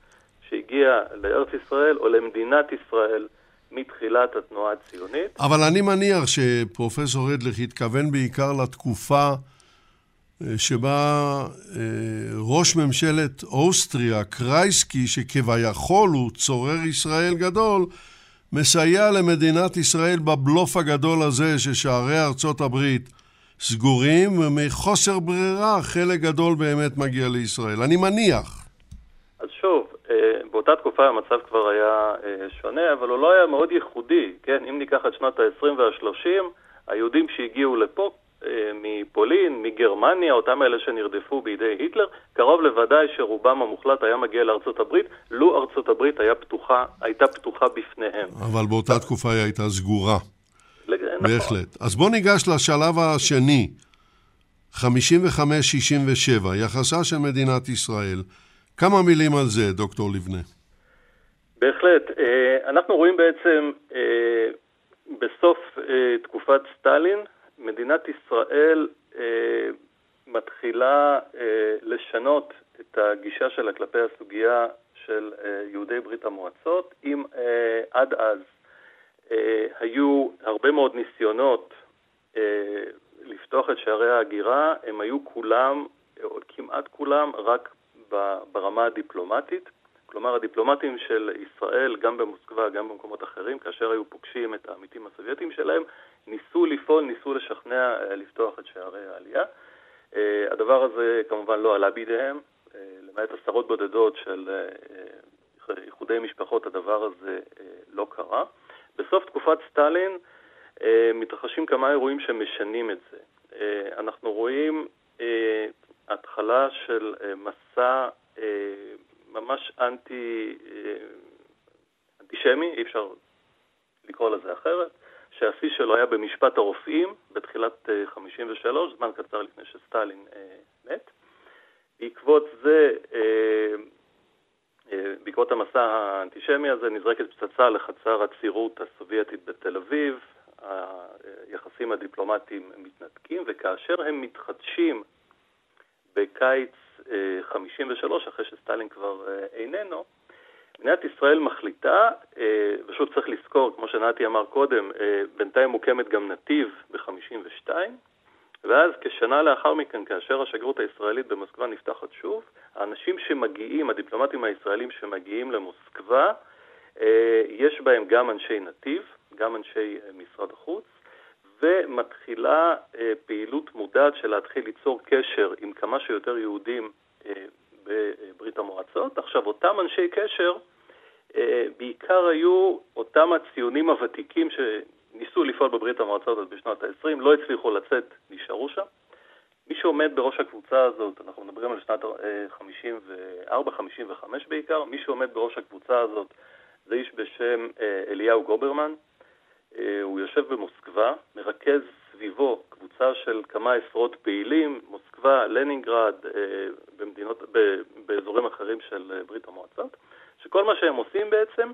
Speaker 4: שהגיעה לארץ ישראל או למדינת ישראל. מתחילת התנועה הציונית.
Speaker 1: אבל אני מניח שפרופסור אדלך התכוון בעיקר לתקופה אה, שבה ראש ממשלת אוסטריה, קרייסקי, שכביכול הוא צורר ישראל גדול, מסייע למדינת ישראל בבלוף הגדול הזה ששערי ארצות הברית סגורים, ומחוסר ברירה חלק גדול באמת מגיע לישראל. אני מניח.
Speaker 4: אז שוב, אה, באותה תקופה המצב כבר היה אה, שונה, אבל הוא לא היה מאוד ייחודי, כן? אם ניקח את שנות ה-20 וה-30, היהודים שהגיעו לפה מפולין, מגרמניה, אותם אלה שנרדפו בידי היטלר, קרוב לוודאי שרובם המוחלט היה מגיע לארצות הברית, לו ארצות הברית היה פתוחה, הייתה פתוחה בפניהם.
Speaker 1: אבל באותה תקופה היא הייתה סגורה. לג... נכון. בהחלט. אז בואו ניגש לשלב השני, 55-67, יחסה של מדינת ישראל כמה מילים על זה, דוקטור לבנה.
Speaker 4: בהחלט. אנחנו רואים בעצם בסוף תקופת סטלין, מדינת ישראל מתחילה לשנות את הגישה שלה כלפי הסוגיה של יהודי ברית המועצות, אם עד אז היו הרבה מאוד ניסיונות לפתוח את שערי ההגירה, הם היו כולם, או כמעט כולם, רק ברמה הדיפלומטית. כלומר, הדיפלומטים של ישראל, גם במוסקבה, גם במקומות אחרים, כאשר היו פוגשים את העמיתים הסובייטיים שלהם, ניסו לפעול, ניסו לשכנע לפתוח את שערי העלייה. הדבר הזה כמובן לא עלה בידיהם, למעט עשרות בודדות של איחודי משפחות, הדבר הזה לא קרה. בסוף תקופת סטלין מתרחשים כמה אירועים שמשנים את זה. אנחנו רואים התחלה של מסע ממש אנטי, אנטישמי, אי אפשר לקרוא לזה אחרת, שהשיא שלו היה במשפט הרופאים בתחילת 53, זמן קצר לפני שסטלין מת. בעקבות זה, בעקבות המסע האנטישמי הזה, נזרקת פצצה לחצר הצירות הסובייטית בתל אביב, היחסים הדיפלומטיים מתנתקים, וכאשר הם מתחדשים בקיץ 53, אחרי שסטלין כבר איננו, מדינת ישראל מחליטה, ושוב צריך לזכור, כמו שנתי אמר קודם, בינתיים מוקמת גם נתיב ב-52, ואז כשנה לאחר מכן, כאשר השגרירות הישראלית במוסקבה נפתחת שוב, האנשים שמגיעים, הדיפלומטים הישראלים שמגיעים למוסקבה, יש בהם גם אנשי נתיב, גם אנשי משרד החוץ, ומתחילה פעילות מודעת של להתחיל ליצור קשר עם כמה שיותר יהודים בברית המועצות. עכשיו, אותם אנשי קשר בעיקר היו אותם הציונים הוותיקים שניסו לפעול בברית המועצות עוד בשנות ה-20, לא הצליחו לצאת, נשארו שם. מי שעומד בראש הקבוצה הזאת, אנחנו מדברים על שנת 54-55 בעיקר, מי שעומד בראש הקבוצה הזאת זה איש בשם אליהו גוברמן. הוא יושב במוסקבה, מרכז סביבו קבוצה של כמה עשרות פעילים, מוסקבה, לנינגרד, במדינות, באזורים אחרים של ברית המועצות, שכל מה שהם עושים בעצם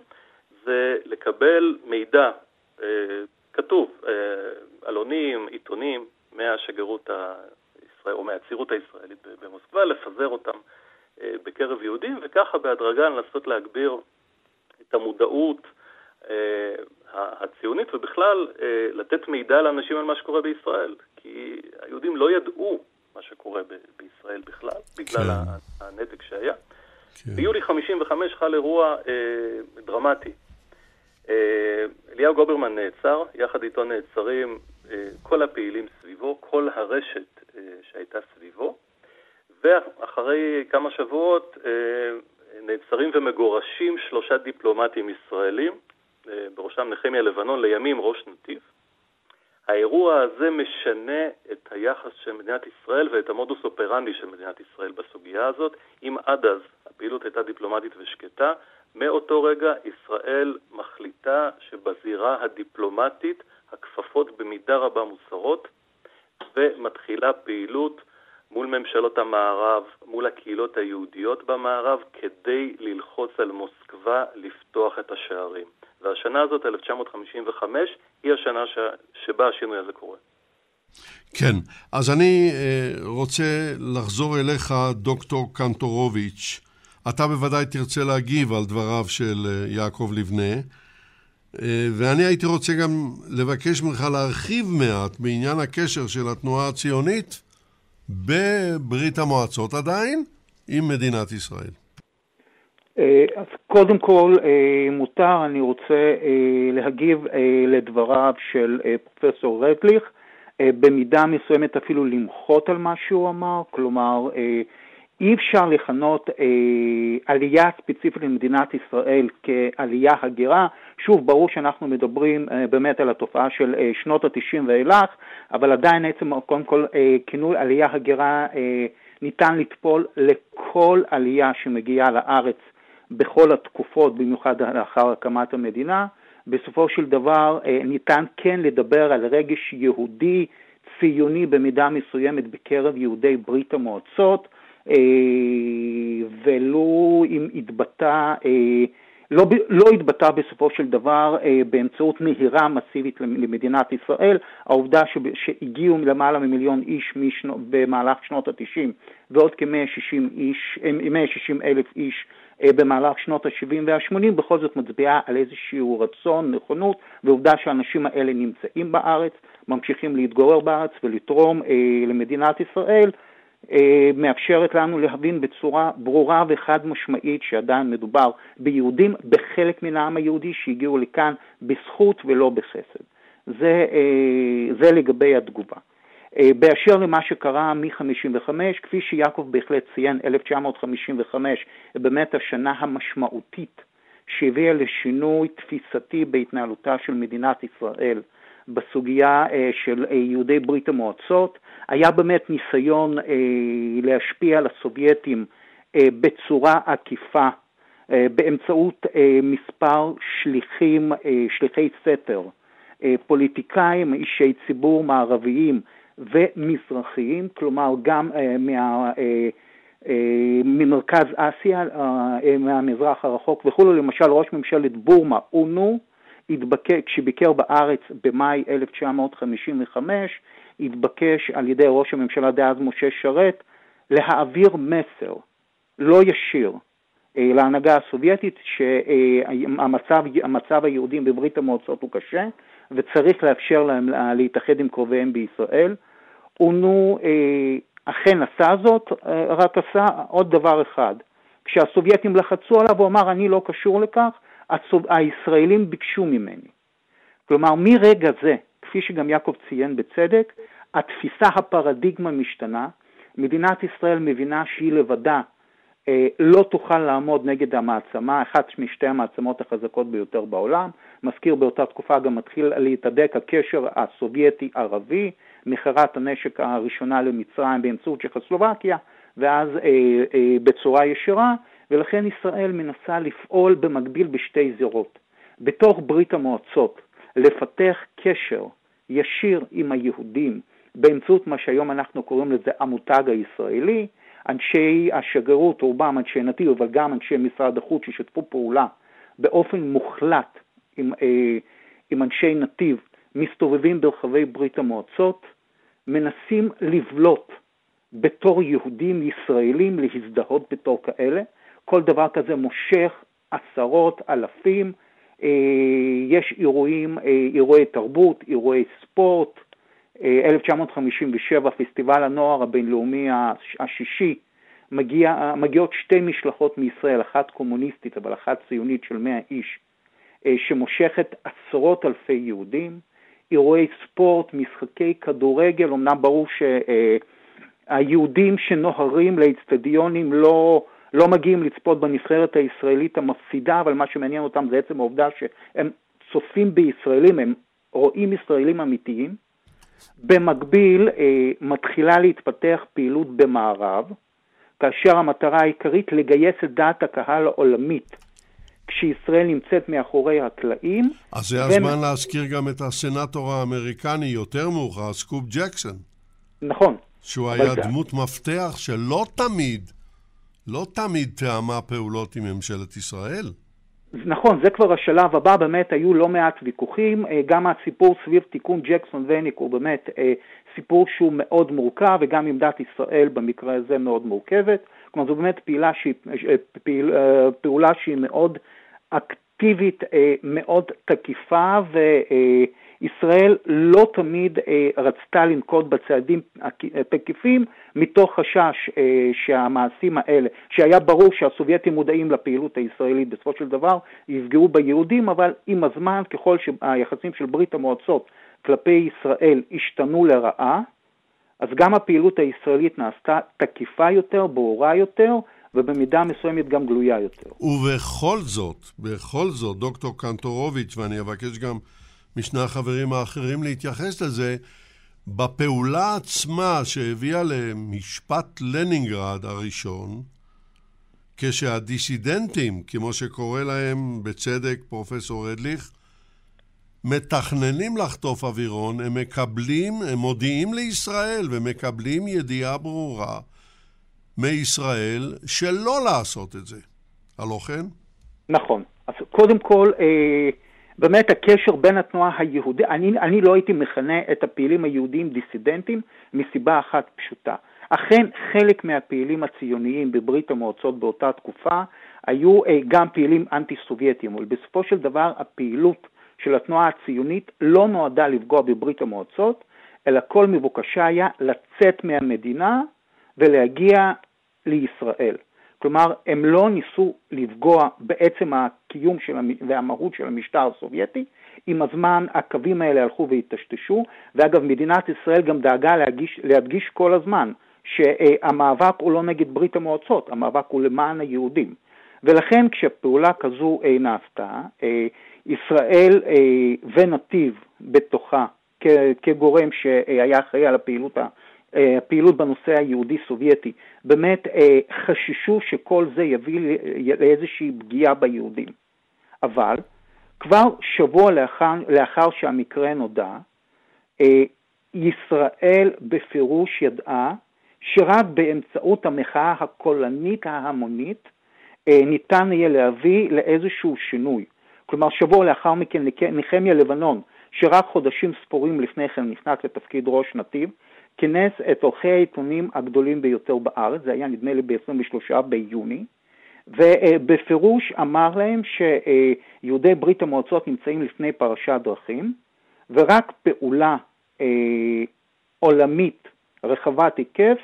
Speaker 4: זה לקבל מידע כתוב, עלונים, עיתונים, מהשגרירות הישראל, או מהצירות הישראלית במוסקבה, לפזר אותם בקרב יהודים, וככה בהדרגה לנסות להגביר את המודעות הציונית, ובכלל לתת מידע לאנשים על מה שקורה בישראל. כי היהודים לא ידעו מה שקורה ב- בישראל בכלל, בגלל כן. הנתק שהיה. כן. ביולי 55 חל אירוע אה, דרמטי. אה, אליהו גוברמן נעצר, יחד איתו נעצרים אה, כל הפעילים סביבו, כל הרשת אה, שהייתה סביבו, ואחרי כמה שבועות אה, נעצרים ומגורשים שלושה דיפלומטים ישראלים, אה, בראשם נחמיה לבנון, לימים ראש נתיב. האירוע הזה משנה את היחס של מדינת ישראל ואת המודוס אופרנדי של מדינת ישראל בסוגיה הזאת. אם עד אז הפעילות הייתה דיפלומטית ושקטה, מאותו רגע ישראל מחליטה שבזירה הדיפלומטית הכפפות במידה רבה מוסרות ומתחילה פעילות מול ממשלות המערב, מול הקהילות היהודיות במערב, כדי ללחוץ על מוסקבה לפתוח את השערים. והשנה הזאת, 1955, היא השנה ש... שבה השינוי הזה קורה.
Speaker 1: כן, אז אני uh, רוצה לחזור אליך, דוקטור קנטורוביץ'. אתה בוודאי תרצה להגיב על דבריו של uh, יעקב לבנה, uh, ואני הייתי רוצה גם לבקש ממך להרחיב מעט בעניין הקשר של התנועה הציונית בברית המועצות עדיין עם מדינת ישראל.
Speaker 5: אה, אז קודם כל אה, מותר, אני רוצה אה, להגיב לדבריו של פרופסור רטליך, במידה מסוימת אפילו למחות על מה שהוא אמר, כלומר אי אפשר לכנות עלייה ספציפית למדינת ישראל כעלייה הגירה, שוב ברור שאנחנו מדברים באמת על התופעה של שנות ה-90 ואילך, אבל עדיין עצם קודם כל כינוי עלייה הגירה ניתן לטפול לכל עלייה שמגיעה לארץ בכל התקופות, במיוחד לאחר הקמת המדינה. בסופו של דבר אה, ניתן כן לדבר על רגש יהודי ציוני במידה מסוימת בקרב יהודי ברית המועצות, אה, ולו אם התבטא לא, לא התבטא בסופו של דבר אה, באמצעות נהירה מסיבית למדינת ישראל. העובדה ש, שהגיעו למעלה ממיליון איש משנו, במהלך שנות ה-90 ועוד כ-160 אה, אלף איש אה, במהלך שנות ה-70 וה-80 בכל זאת מצביעה על איזשהו רצון, נכונות, ועובדה שהאנשים האלה נמצאים בארץ, ממשיכים להתגורר בארץ ולתרום אה, למדינת ישראל. אה, מאפשרת לנו להבין בצורה ברורה וחד משמעית שעדיין מדובר ביהודים בחלק מן העם היהודי שהגיעו לכאן בזכות ולא בחסד. זה, אה, זה לגבי התגובה. אה, באשר למה שקרה מ-55, כפי שיעקב בהחלט ציין, 1955 באמת השנה המשמעותית שהביאה לשינוי תפיסתי בהתנהלותה של מדינת ישראל בסוגיה של יהודי ברית המועצות, היה באמת ניסיון אה, להשפיע על הסובייטים אה, בצורה עקיפה אה, באמצעות אה, מספר שליחים, אה, שליחי סתר, אה, פוליטיקאים, אישי ציבור מערביים ומזרחיים, כלומר גם אה, מה... אה, אה, ממרכז אסיה, מהמזרח הרחוק וכולי, למשל ראש ממשלת בורמה, אונו, התבקש, כשביקר בארץ במאי 1955, התבקש על ידי ראש הממשלה דאז משה שרת להעביר מסר לא ישיר להנהגה הסובייטית שהמצב היהודים בברית המועצות הוא קשה וצריך לאפשר להם להתאחד עם קרוביהם בישראל. אונו אה, אכן עשה זאת, אה, רק עשה עוד דבר אחד. כשהסובייטים לחצו עליו הוא אמר אני לא קשור לכך, הישראלים ביקשו ממני. כלומר מרגע זה כפי שגם יעקב ציין בצדק, התפיסה הפרדיגמה משתנה, מדינת ישראל מבינה שהיא לבדה אה, לא תוכל לעמוד נגד המעצמה, אחת משתי המעצמות החזקות ביותר בעולם. מזכיר באותה תקופה גם מתחיל להתהדק הקשר הסובייטי-ערבי, מכירת הנשק הראשונה למצרים באמצעות צ'כוסלובקיה, ואז אה, אה, בצורה ישירה, ולכן ישראל מנסה לפעול במקביל בשתי זירות. בתוך ברית המועצות, לפתח קשר ישיר עם היהודים באמצעות מה שהיום אנחנו קוראים לזה המותג הישראלי, אנשי השגרירות, רובם אנשי נתיב, אבל גם אנשי משרד החוץ ששיתפו פעולה באופן מוחלט עם, אה, עם אנשי נתיב, מסתובבים ברחבי ברית המועצות, מנסים לבלוט בתור יהודים ישראלים, להזדהות בתור כאלה. כל דבר כזה מושך עשרות, אלפים, אה, יש אירועים, אה, אירועי תרבות, אירועי ספורט, 1957, אה, פסטיבל הנוער הבינלאומי השישי, מגיע, מגיעות שתי משלחות מישראל, אחת קומוניסטית אבל אחת ציונית של 100 איש, שמושכת עשרות אלפי יהודים, אירועי ספורט, משחקי כדורגל, אמנם ברור שהיהודים שנוהרים לאצטדיונים לא, לא מגיעים לצפות בנבחרת הישראלית המפסידה, אבל מה שמעניין אותם זה עצם העובדה שהם צופים בישראלים, הם רואים ישראלים אמיתיים. במקביל אה, מתחילה להתפתח פעילות במערב, כאשר המטרה העיקרית לגייס את דעת הקהל העולמית כשישראל נמצאת מאחורי הקלעים.
Speaker 1: אז זה הזמן ו... להזכיר גם את הסנטור האמריקני יותר מאוחר, סקופ ג'קסון.
Speaker 5: נכון.
Speaker 1: שהוא היה דמות מפתח שלא תמיד לא תמיד תאמה פעולות עם ממשלת ישראל.
Speaker 5: נכון, זה כבר השלב הבא, באמת היו לא מעט ויכוחים, אה, גם הסיפור סביב תיקון ג'קסון וניק הוא באמת אה, סיפור שהוא מאוד מורכב, וגם עמדת ישראל במקרה הזה מאוד מורכבת. כלומר, זו באמת פעילה שהיא, אה, פעיל, פעולה שהיא מאוד אקטיבית, מאוד תקיפה, ו... ישראל לא תמיד אה, רצתה לנקוט בצעדים תקיפים מתוך חשש אה, שהמעשים האלה, שהיה ברור שהסובייטים מודעים לפעילות הישראלית בסופו של דבר, יפגעו ביהודים, אבל עם הזמן, ככל שהיחסים של ברית המועצות כלפי ישראל השתנו לרעה, אז גם הפעילות הישראלית נעשתה תקיפה יותר, ברורה יותר, ובמידה מסוימת גם גלויה יותר.
Speaker 1: ובכל זאת, בכל זאת, דוקטור קנטורוביץ', ואני אבקש גם משני החברים האחרים להתייחס לזה, בפעולה עצמה שהביאה למשפט לנינגרד הראשון, כשהדיסידנטים, כמו שקורא להם בצדק פרופסור אדליך, מתכננים לחטוף אווירון, הם מקבלים, הם מודיעים לישראל ומקבלים ידיעה ברורה מישראל שלא לעשות את זה. הלא כן?
Speaker 5: נכון. אז קודם כל, אה, באמת הקשר בין התנועה היהודית, אני, אני לא הייתי מכנה את הפעילים היהודים דיסידנטים מסיבה אחת פשוטה. אכן חלק מהפעילים הציוניים בברית המועצות באותה תקופה היו אה, גם פעילים אנטי-סובייטים, אבל בסופו של דבר הפעילות של התנועה הציונית לא נועדה לפגוע בברית המועצות, אלא כל מבוקשה היה לצאת מהמדינה ולהגיע לישראל. כלומר, הם לא ניסו לפגוע בעצם הקיום של המ... והמהות של המשטר הסובייטי. עם הזמן הקווים האלה הלכו והיטשטשו, ואגב, מדינת ישראל גם דאגה להגיש, להדגיש כל הזמן שהמאבק הוא לא נגד ברית המועצות, המאבק הוא למען היהודים. ולכן כשפעולה כזו אה, נעשתה, אה, ישראל אה, ונתיב בתוכה כגורם שהיה אחראי על הפעילות, הפעילות בנושא היהודי-סובייטי, באמת חששו שכל זה יביא לאיזושהי פגיעה ביהודים. אבל כבר שבוע לאחר, לאחר שהמקרה נודע, ישראל בפירוש ידעה שרק באמצעות המחאה הקולנית ההמונית אה, ניתן יהיה להביא לאיזשהו שינוי. כלומר, שבוע לאחר מכן נחמיה לבנון, שרק חודשים ספורים לפני כן נכנס לתפקיד ראש נתיב, כינס את עורכי העיתונים הגדולים ביותר בארץ, זה היה נדמה לי ב-23 ביוני, ובפירוש אמר להם שיהודי ברית המועצות נמצאים לפני פרשת דרכים, ורק פעולה אה, עולמית רחבת היקף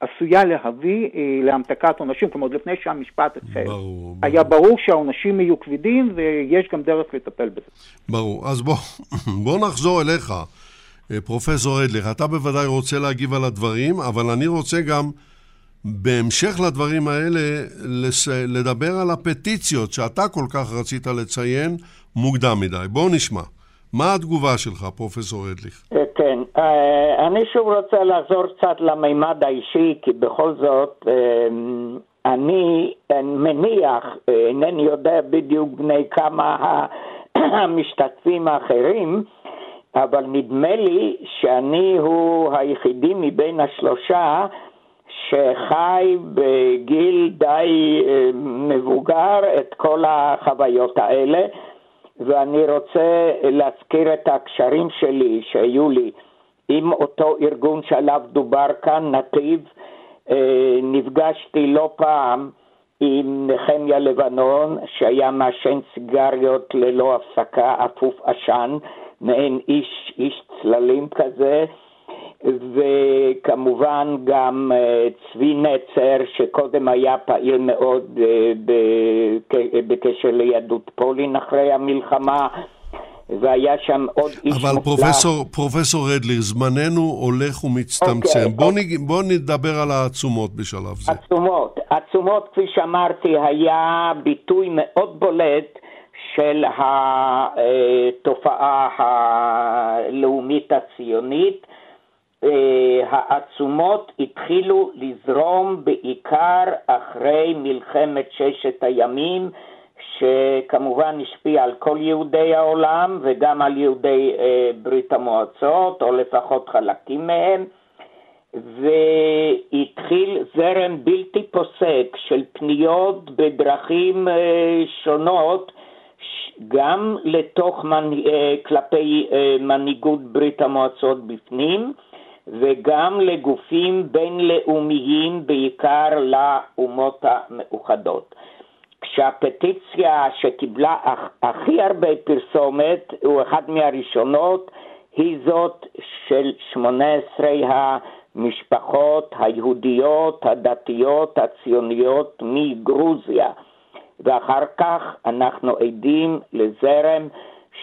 Speaker 5: עשויה להביא אה, להמתקת עונשים, כלומר לפני שהמשפט החל. ברור. היה ברור ברור שהעונשים יהיו כבדים ויש גם דרך לטפל בזה.
Speaker 1: ברור. אז בוא, [LAUGHS] בוא נחזור אליך, פרופסור אדליך. אתה בוודאי רוצה להגיב על הדברים, אבל אני רוצה גם, בהמשך לדברים האלה, לס... לדבר על הפטיציות שאתה כל כך רצית לציין מוקדם מדי. בואו נשמע. מה התגובה שלך, פרופסור אדליך?
Speaker 3: אה, כן, אה, אני שוב רוצה לחזור קצת למימד האישי, כי בכל זאת אה, אני מניח, אינני יודע בדיוק בני כמה [CLEARS THROAT] המשתתפים האחרים, אבל נדמה לי שאני הוא היחידי מבין השלושה שחי בגיל די מבוגר את כל החוויות האלה. ואני רוצה להזכיר את הקשרים שלי שהיו לי עם אותו ארגון שעליו דובר כאן, נתיב. אה, נפגשתי לא פעם עם נחמיה לבנון, שהיה מעשן סיגריות ללא הפסקה, אפוף עשן, מעין איש, איש צללים כזה. וכמובן גם אה, צבי נצר, שקודם היה פעיל מאוד אה, בקשר ליהדות פולין אחרי המלחמה. והיה שם עוד איש
Speaker 1: מופלא. אבל פרופסור, פרופסור רדלר, זמננו הולך ומצטמצם. Okay, בוא, okay. נ, בוא נדבר על העצומות בשלב זה.
Speaker 3: עצומות. עצומות, כפי שאמרתי, היה ביטוי מאוד בולט של התופעה הלאומית הציונית. אה, העצומות התחילו לזרום בעיקר אחרי מלחמת ששת הימים, שכמובן השפיע על כל יהודי העולם וגם על יהודי אה, ברית המועצות, או לפחות חלקים מהם, והתחיל זרם בלתי פוסק של פניות בדרכים אה, שונות, גם לתוך מנ... כלפי מנהיגות ברית המועצות בפנים, וגם לגופים בינלאומיים, בעיקר לאומות המאוחדות. כשהפטיציה שקיבלה הכי הרבה פרסומת, הוא אחת מהראשונות, היא זאת של 18 המשפחות היהודיות, הדתיות, הציוניות מגרוזיה. ואחר כך אנחנו עדים לזרם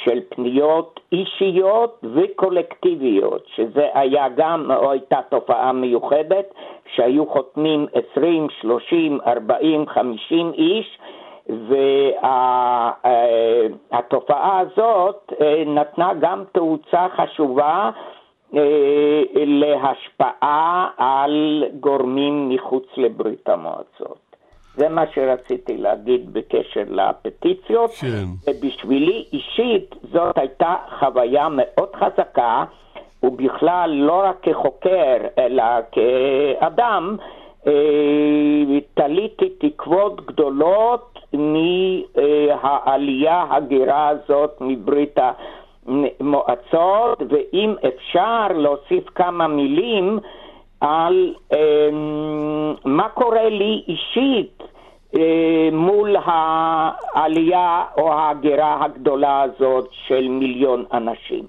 Speaker 3: של פניות אישיות וקולקטיביות, שזה היה גם, או הייתה תופעה מיוחדת, שהיו חותמים 20, 30, 40, 50 איש, והתופעה הזאת אה, נתנה גם תאוצה חשובה אה, להשפעה על גורמים מחוץ לברית המועצות. זה מה שרציתי להגיד בקשר לפטיציות, כן. ובשבילי אישית זאת הייתה חוויה מאוד חזקה, ובכלל לא רק כחוקר, אלא כאדם, תליתי תקוות גדולות מהעלייה הגירה הזאת מברית המועצות, ואם אפשר להוסיף כמה מילים על מה קורה לי אישית מול העלייה או ההגירה הגדולה הזאת של מיליון אנשים.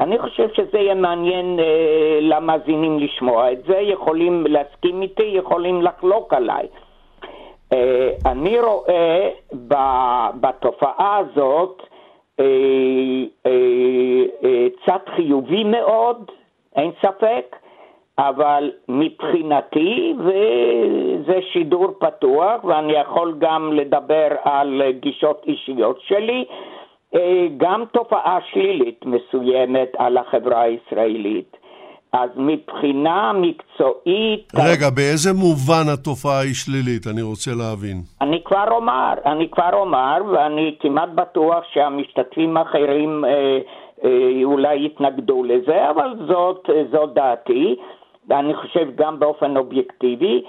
Speaker 3: אני חושב שזה יהיה מעניין אה, למאזינים לשמוע את זה, יכולים להסכים איתי, יכולים לחלוק עליי. אה, אני רואה ב, בתופעה הזאת אה, אה, אה, צד חיובי מאוד, אין ספק, אבל מבחינתי, וזה שידור פתוח, ואני יכול גם לדבר על גישות אישיות שלי, אה, גם תופעה שלילית מסוימת על החברה הישראלית. אז מבחינה מקצועית...
Speaker 1: רגע, באיזה מובן התופעה היא שלילית? אני רוצה להבין.
Speaker 3: אני כבר אומר, אני כבר אומר, ואני כמעט בטוח שהמשתתפים האחרים אה, אה, אולי יתנגדו לזה, אבל זאת, זאת דעתי, ואני חושב גם באופן אובייקטיבי.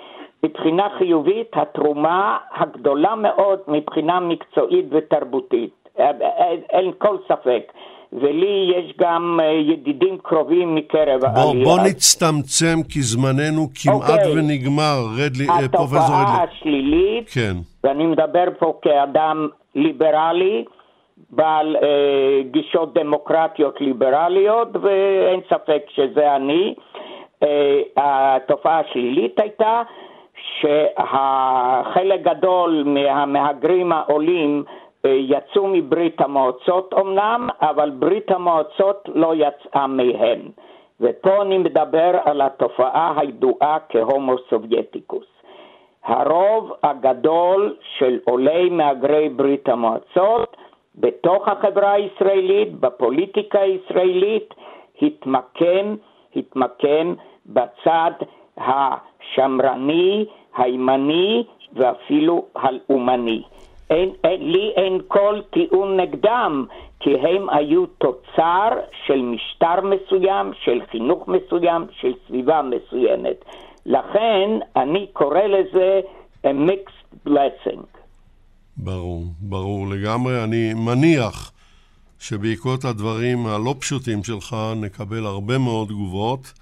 Speaker 3: מבחינה חיובית, התרומה הגדולה מאוד מבחינה מקצועית ותרבותית. אין כל ספק. ולי יש גם אה, ידידים קרובים מקרב
Speaker 1: בוא, העלייה. בוא נצטמצם כי זמננו כמעט okay. אוקיי. ונגמר, רדלי, אה, פרופסור רדלי.
Speaker 3: התופעה השלילית, כן. ואני מדבר פה כאדם ליברלי, בעל אה, גישות דמוקרטיות ליברליות, ואין ספק שזה אני. אה, התופעה השלילית הייתה שהחלק גדול מהמהגרים העולים אה, יצאו מברית המועצות אמנם, אבל ברית המועצות לא יצאה מהם. ופה אני מדבר על התופעה הידועה כהומו סובייטיקוס. הרוב הגדול של עולי מהגרי ברית המועצות בתוך החברה הישראלית, בפוליטיקה הישראלית, התמקם, התמקם בצד השמרני, הימני ואפילו הלאומני. אין, אין, לי אין כל טיעון נגדם, כי הם היו תוצר של משטר מסוים, של חינוך מסוים, של סביבה מסוימת. לכן אני קורא לזה a mixed blessing.
Speaker 1: ברור, ברור לגמרי. אני מניח שבעקבות הדברים הלא פשוטים שלך נקבל הרבה מאוד תגובות.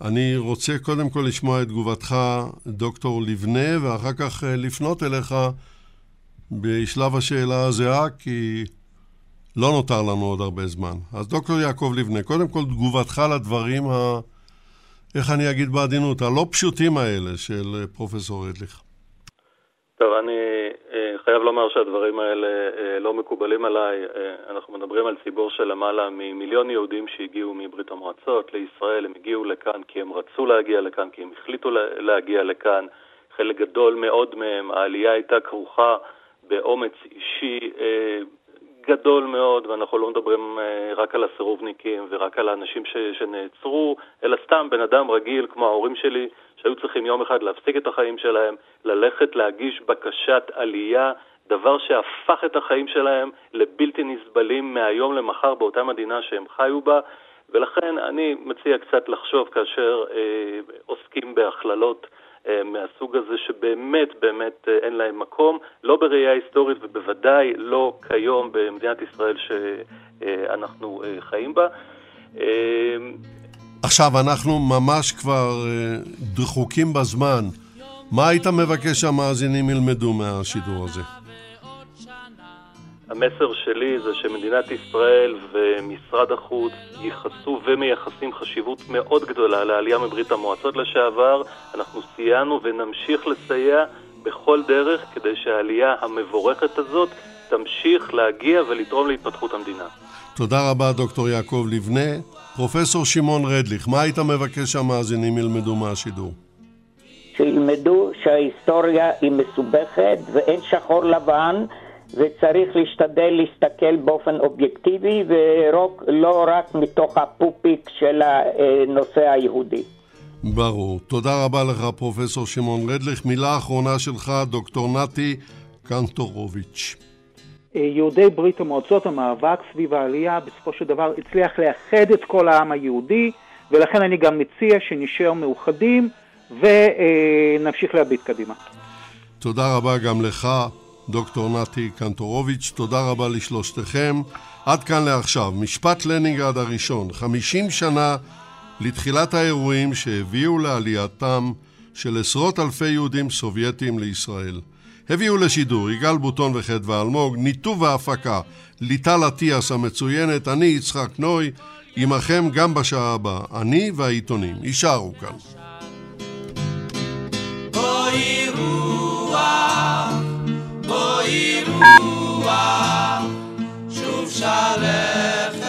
Speaker 1: אני רוצה קודם כל לשמוע את תגובתך, דוקטור לבנה, ואחר כך אה, לפנות אליך בשלב השאלה הזהה, כי לא נותר לנו עוד הרבה זמן. אז דוקטור יעקב לבנה, קודם כל תגובתך לדברים, ה... איך אני אגיד בעדינות, הלא פשוטים האלה של אה, פרופסור רדליך.
Speaker 4: טוב, אני אה, חייב לומר שהדברים האלה אה, לא מקובלים עליי. אנחנו מדברים על ציבור של למעלה ממיליון יהודים שהגיעו מברית המועצות לישראל. הם הגיעו לכאן כי הם רצו להגיע לכאן, כי הם החליטו להגיע לכאן. חלק גדול מאוד מהם, העלייה הייתה כרוכה באומץ אישי אה, גדול מאוד, ואנחנו לא מדברים אה, רק על הסירובניקים ורק על האנשים שנעצרו, אלא סתם בן אדם רגיל כמו ההורים שלי, שהיו צריכים יום אחד להפסיק את החיים שלהם, ללכת להגיש בקשת עלייה, דבר שהפך את החיים שלהם לבלתי נסבלים מהיום למחר באותה מדינה שהם חיו בה. ולכן אני מציע קצת לחשוב כאשר אה, עוסקים בהכללות אה, מהסוג הזה שבאמת באמת אה, אין להם מקום, לא בראייה היסטורית ובוודאי לא כיום במדינת ישראל שאנחנו אה, חיים בה.
Speaker 1: עכשיו, אנחנו ממש כבר דחוקים בזמן. מה היית מבקש שהמאזינים ילמדו מהשידור הזה?
Speaker 4: המסר שלי זה שמדינת ישראל ומשרד החוץ ייחסו ומייחסים חשיבות מאוד גדולה לעלייה מברית המועצות לשעבר. אנחנו סייענו ונמשיך לסייע בכל דרך כדי שהעלייה המבורכת הזאת תמשיך להגיע ולתרום להתפתחות המדינה.
Speaker 1: תודה רבה, דוקטור יעקב לבנה. פרופסור שמעון רדליך, מה היית מבקש שהמאזינים ילמדו מהשידור?
Speaker 3: שילמדו שההיסטוריה היא מסובכת ואין שחור לבן. וצריך להשתדל להסתכל באופן אובייקטיבי ולא רק מתוך הפופיק של הנושא היהודי.
Speaker 1: ברור. תודה רבה לך, פרופסור שמעון רדליך. מילה אחרונה שלך, דוקטור נתי קנטורוביץ'.
Speaker 5: יהודי ברית המועצות, המאבק סביב העלייה, בסופו של דבר הצליח לאחד את כל העם היהודי, ולכן אני גם מציע שנשאר מאוחדים ונמשיך להביט קדימה.
Speaker 1: תודה רבה גם לך, דוקטור נתי קנטורוביץ', תודה רבה לשלושתכם. עד כאן לעכשיו, משפט לנינגרד הראשון, 50 שנה לתחילת האירועים שהביאו לעלייתם של עשרות אלפי יהודים סובייטים לישראל. הביאו לשידור יגאל בוטון וחדווה אלמוג, ניתוב והפקה, ליטל אטיאס המצוינת, אני יצחק נוי, עמכם גם בשעה הבאה, אני והעיתונים, יישארו כאן. בואי רוח, בואי רוח, שוב שלם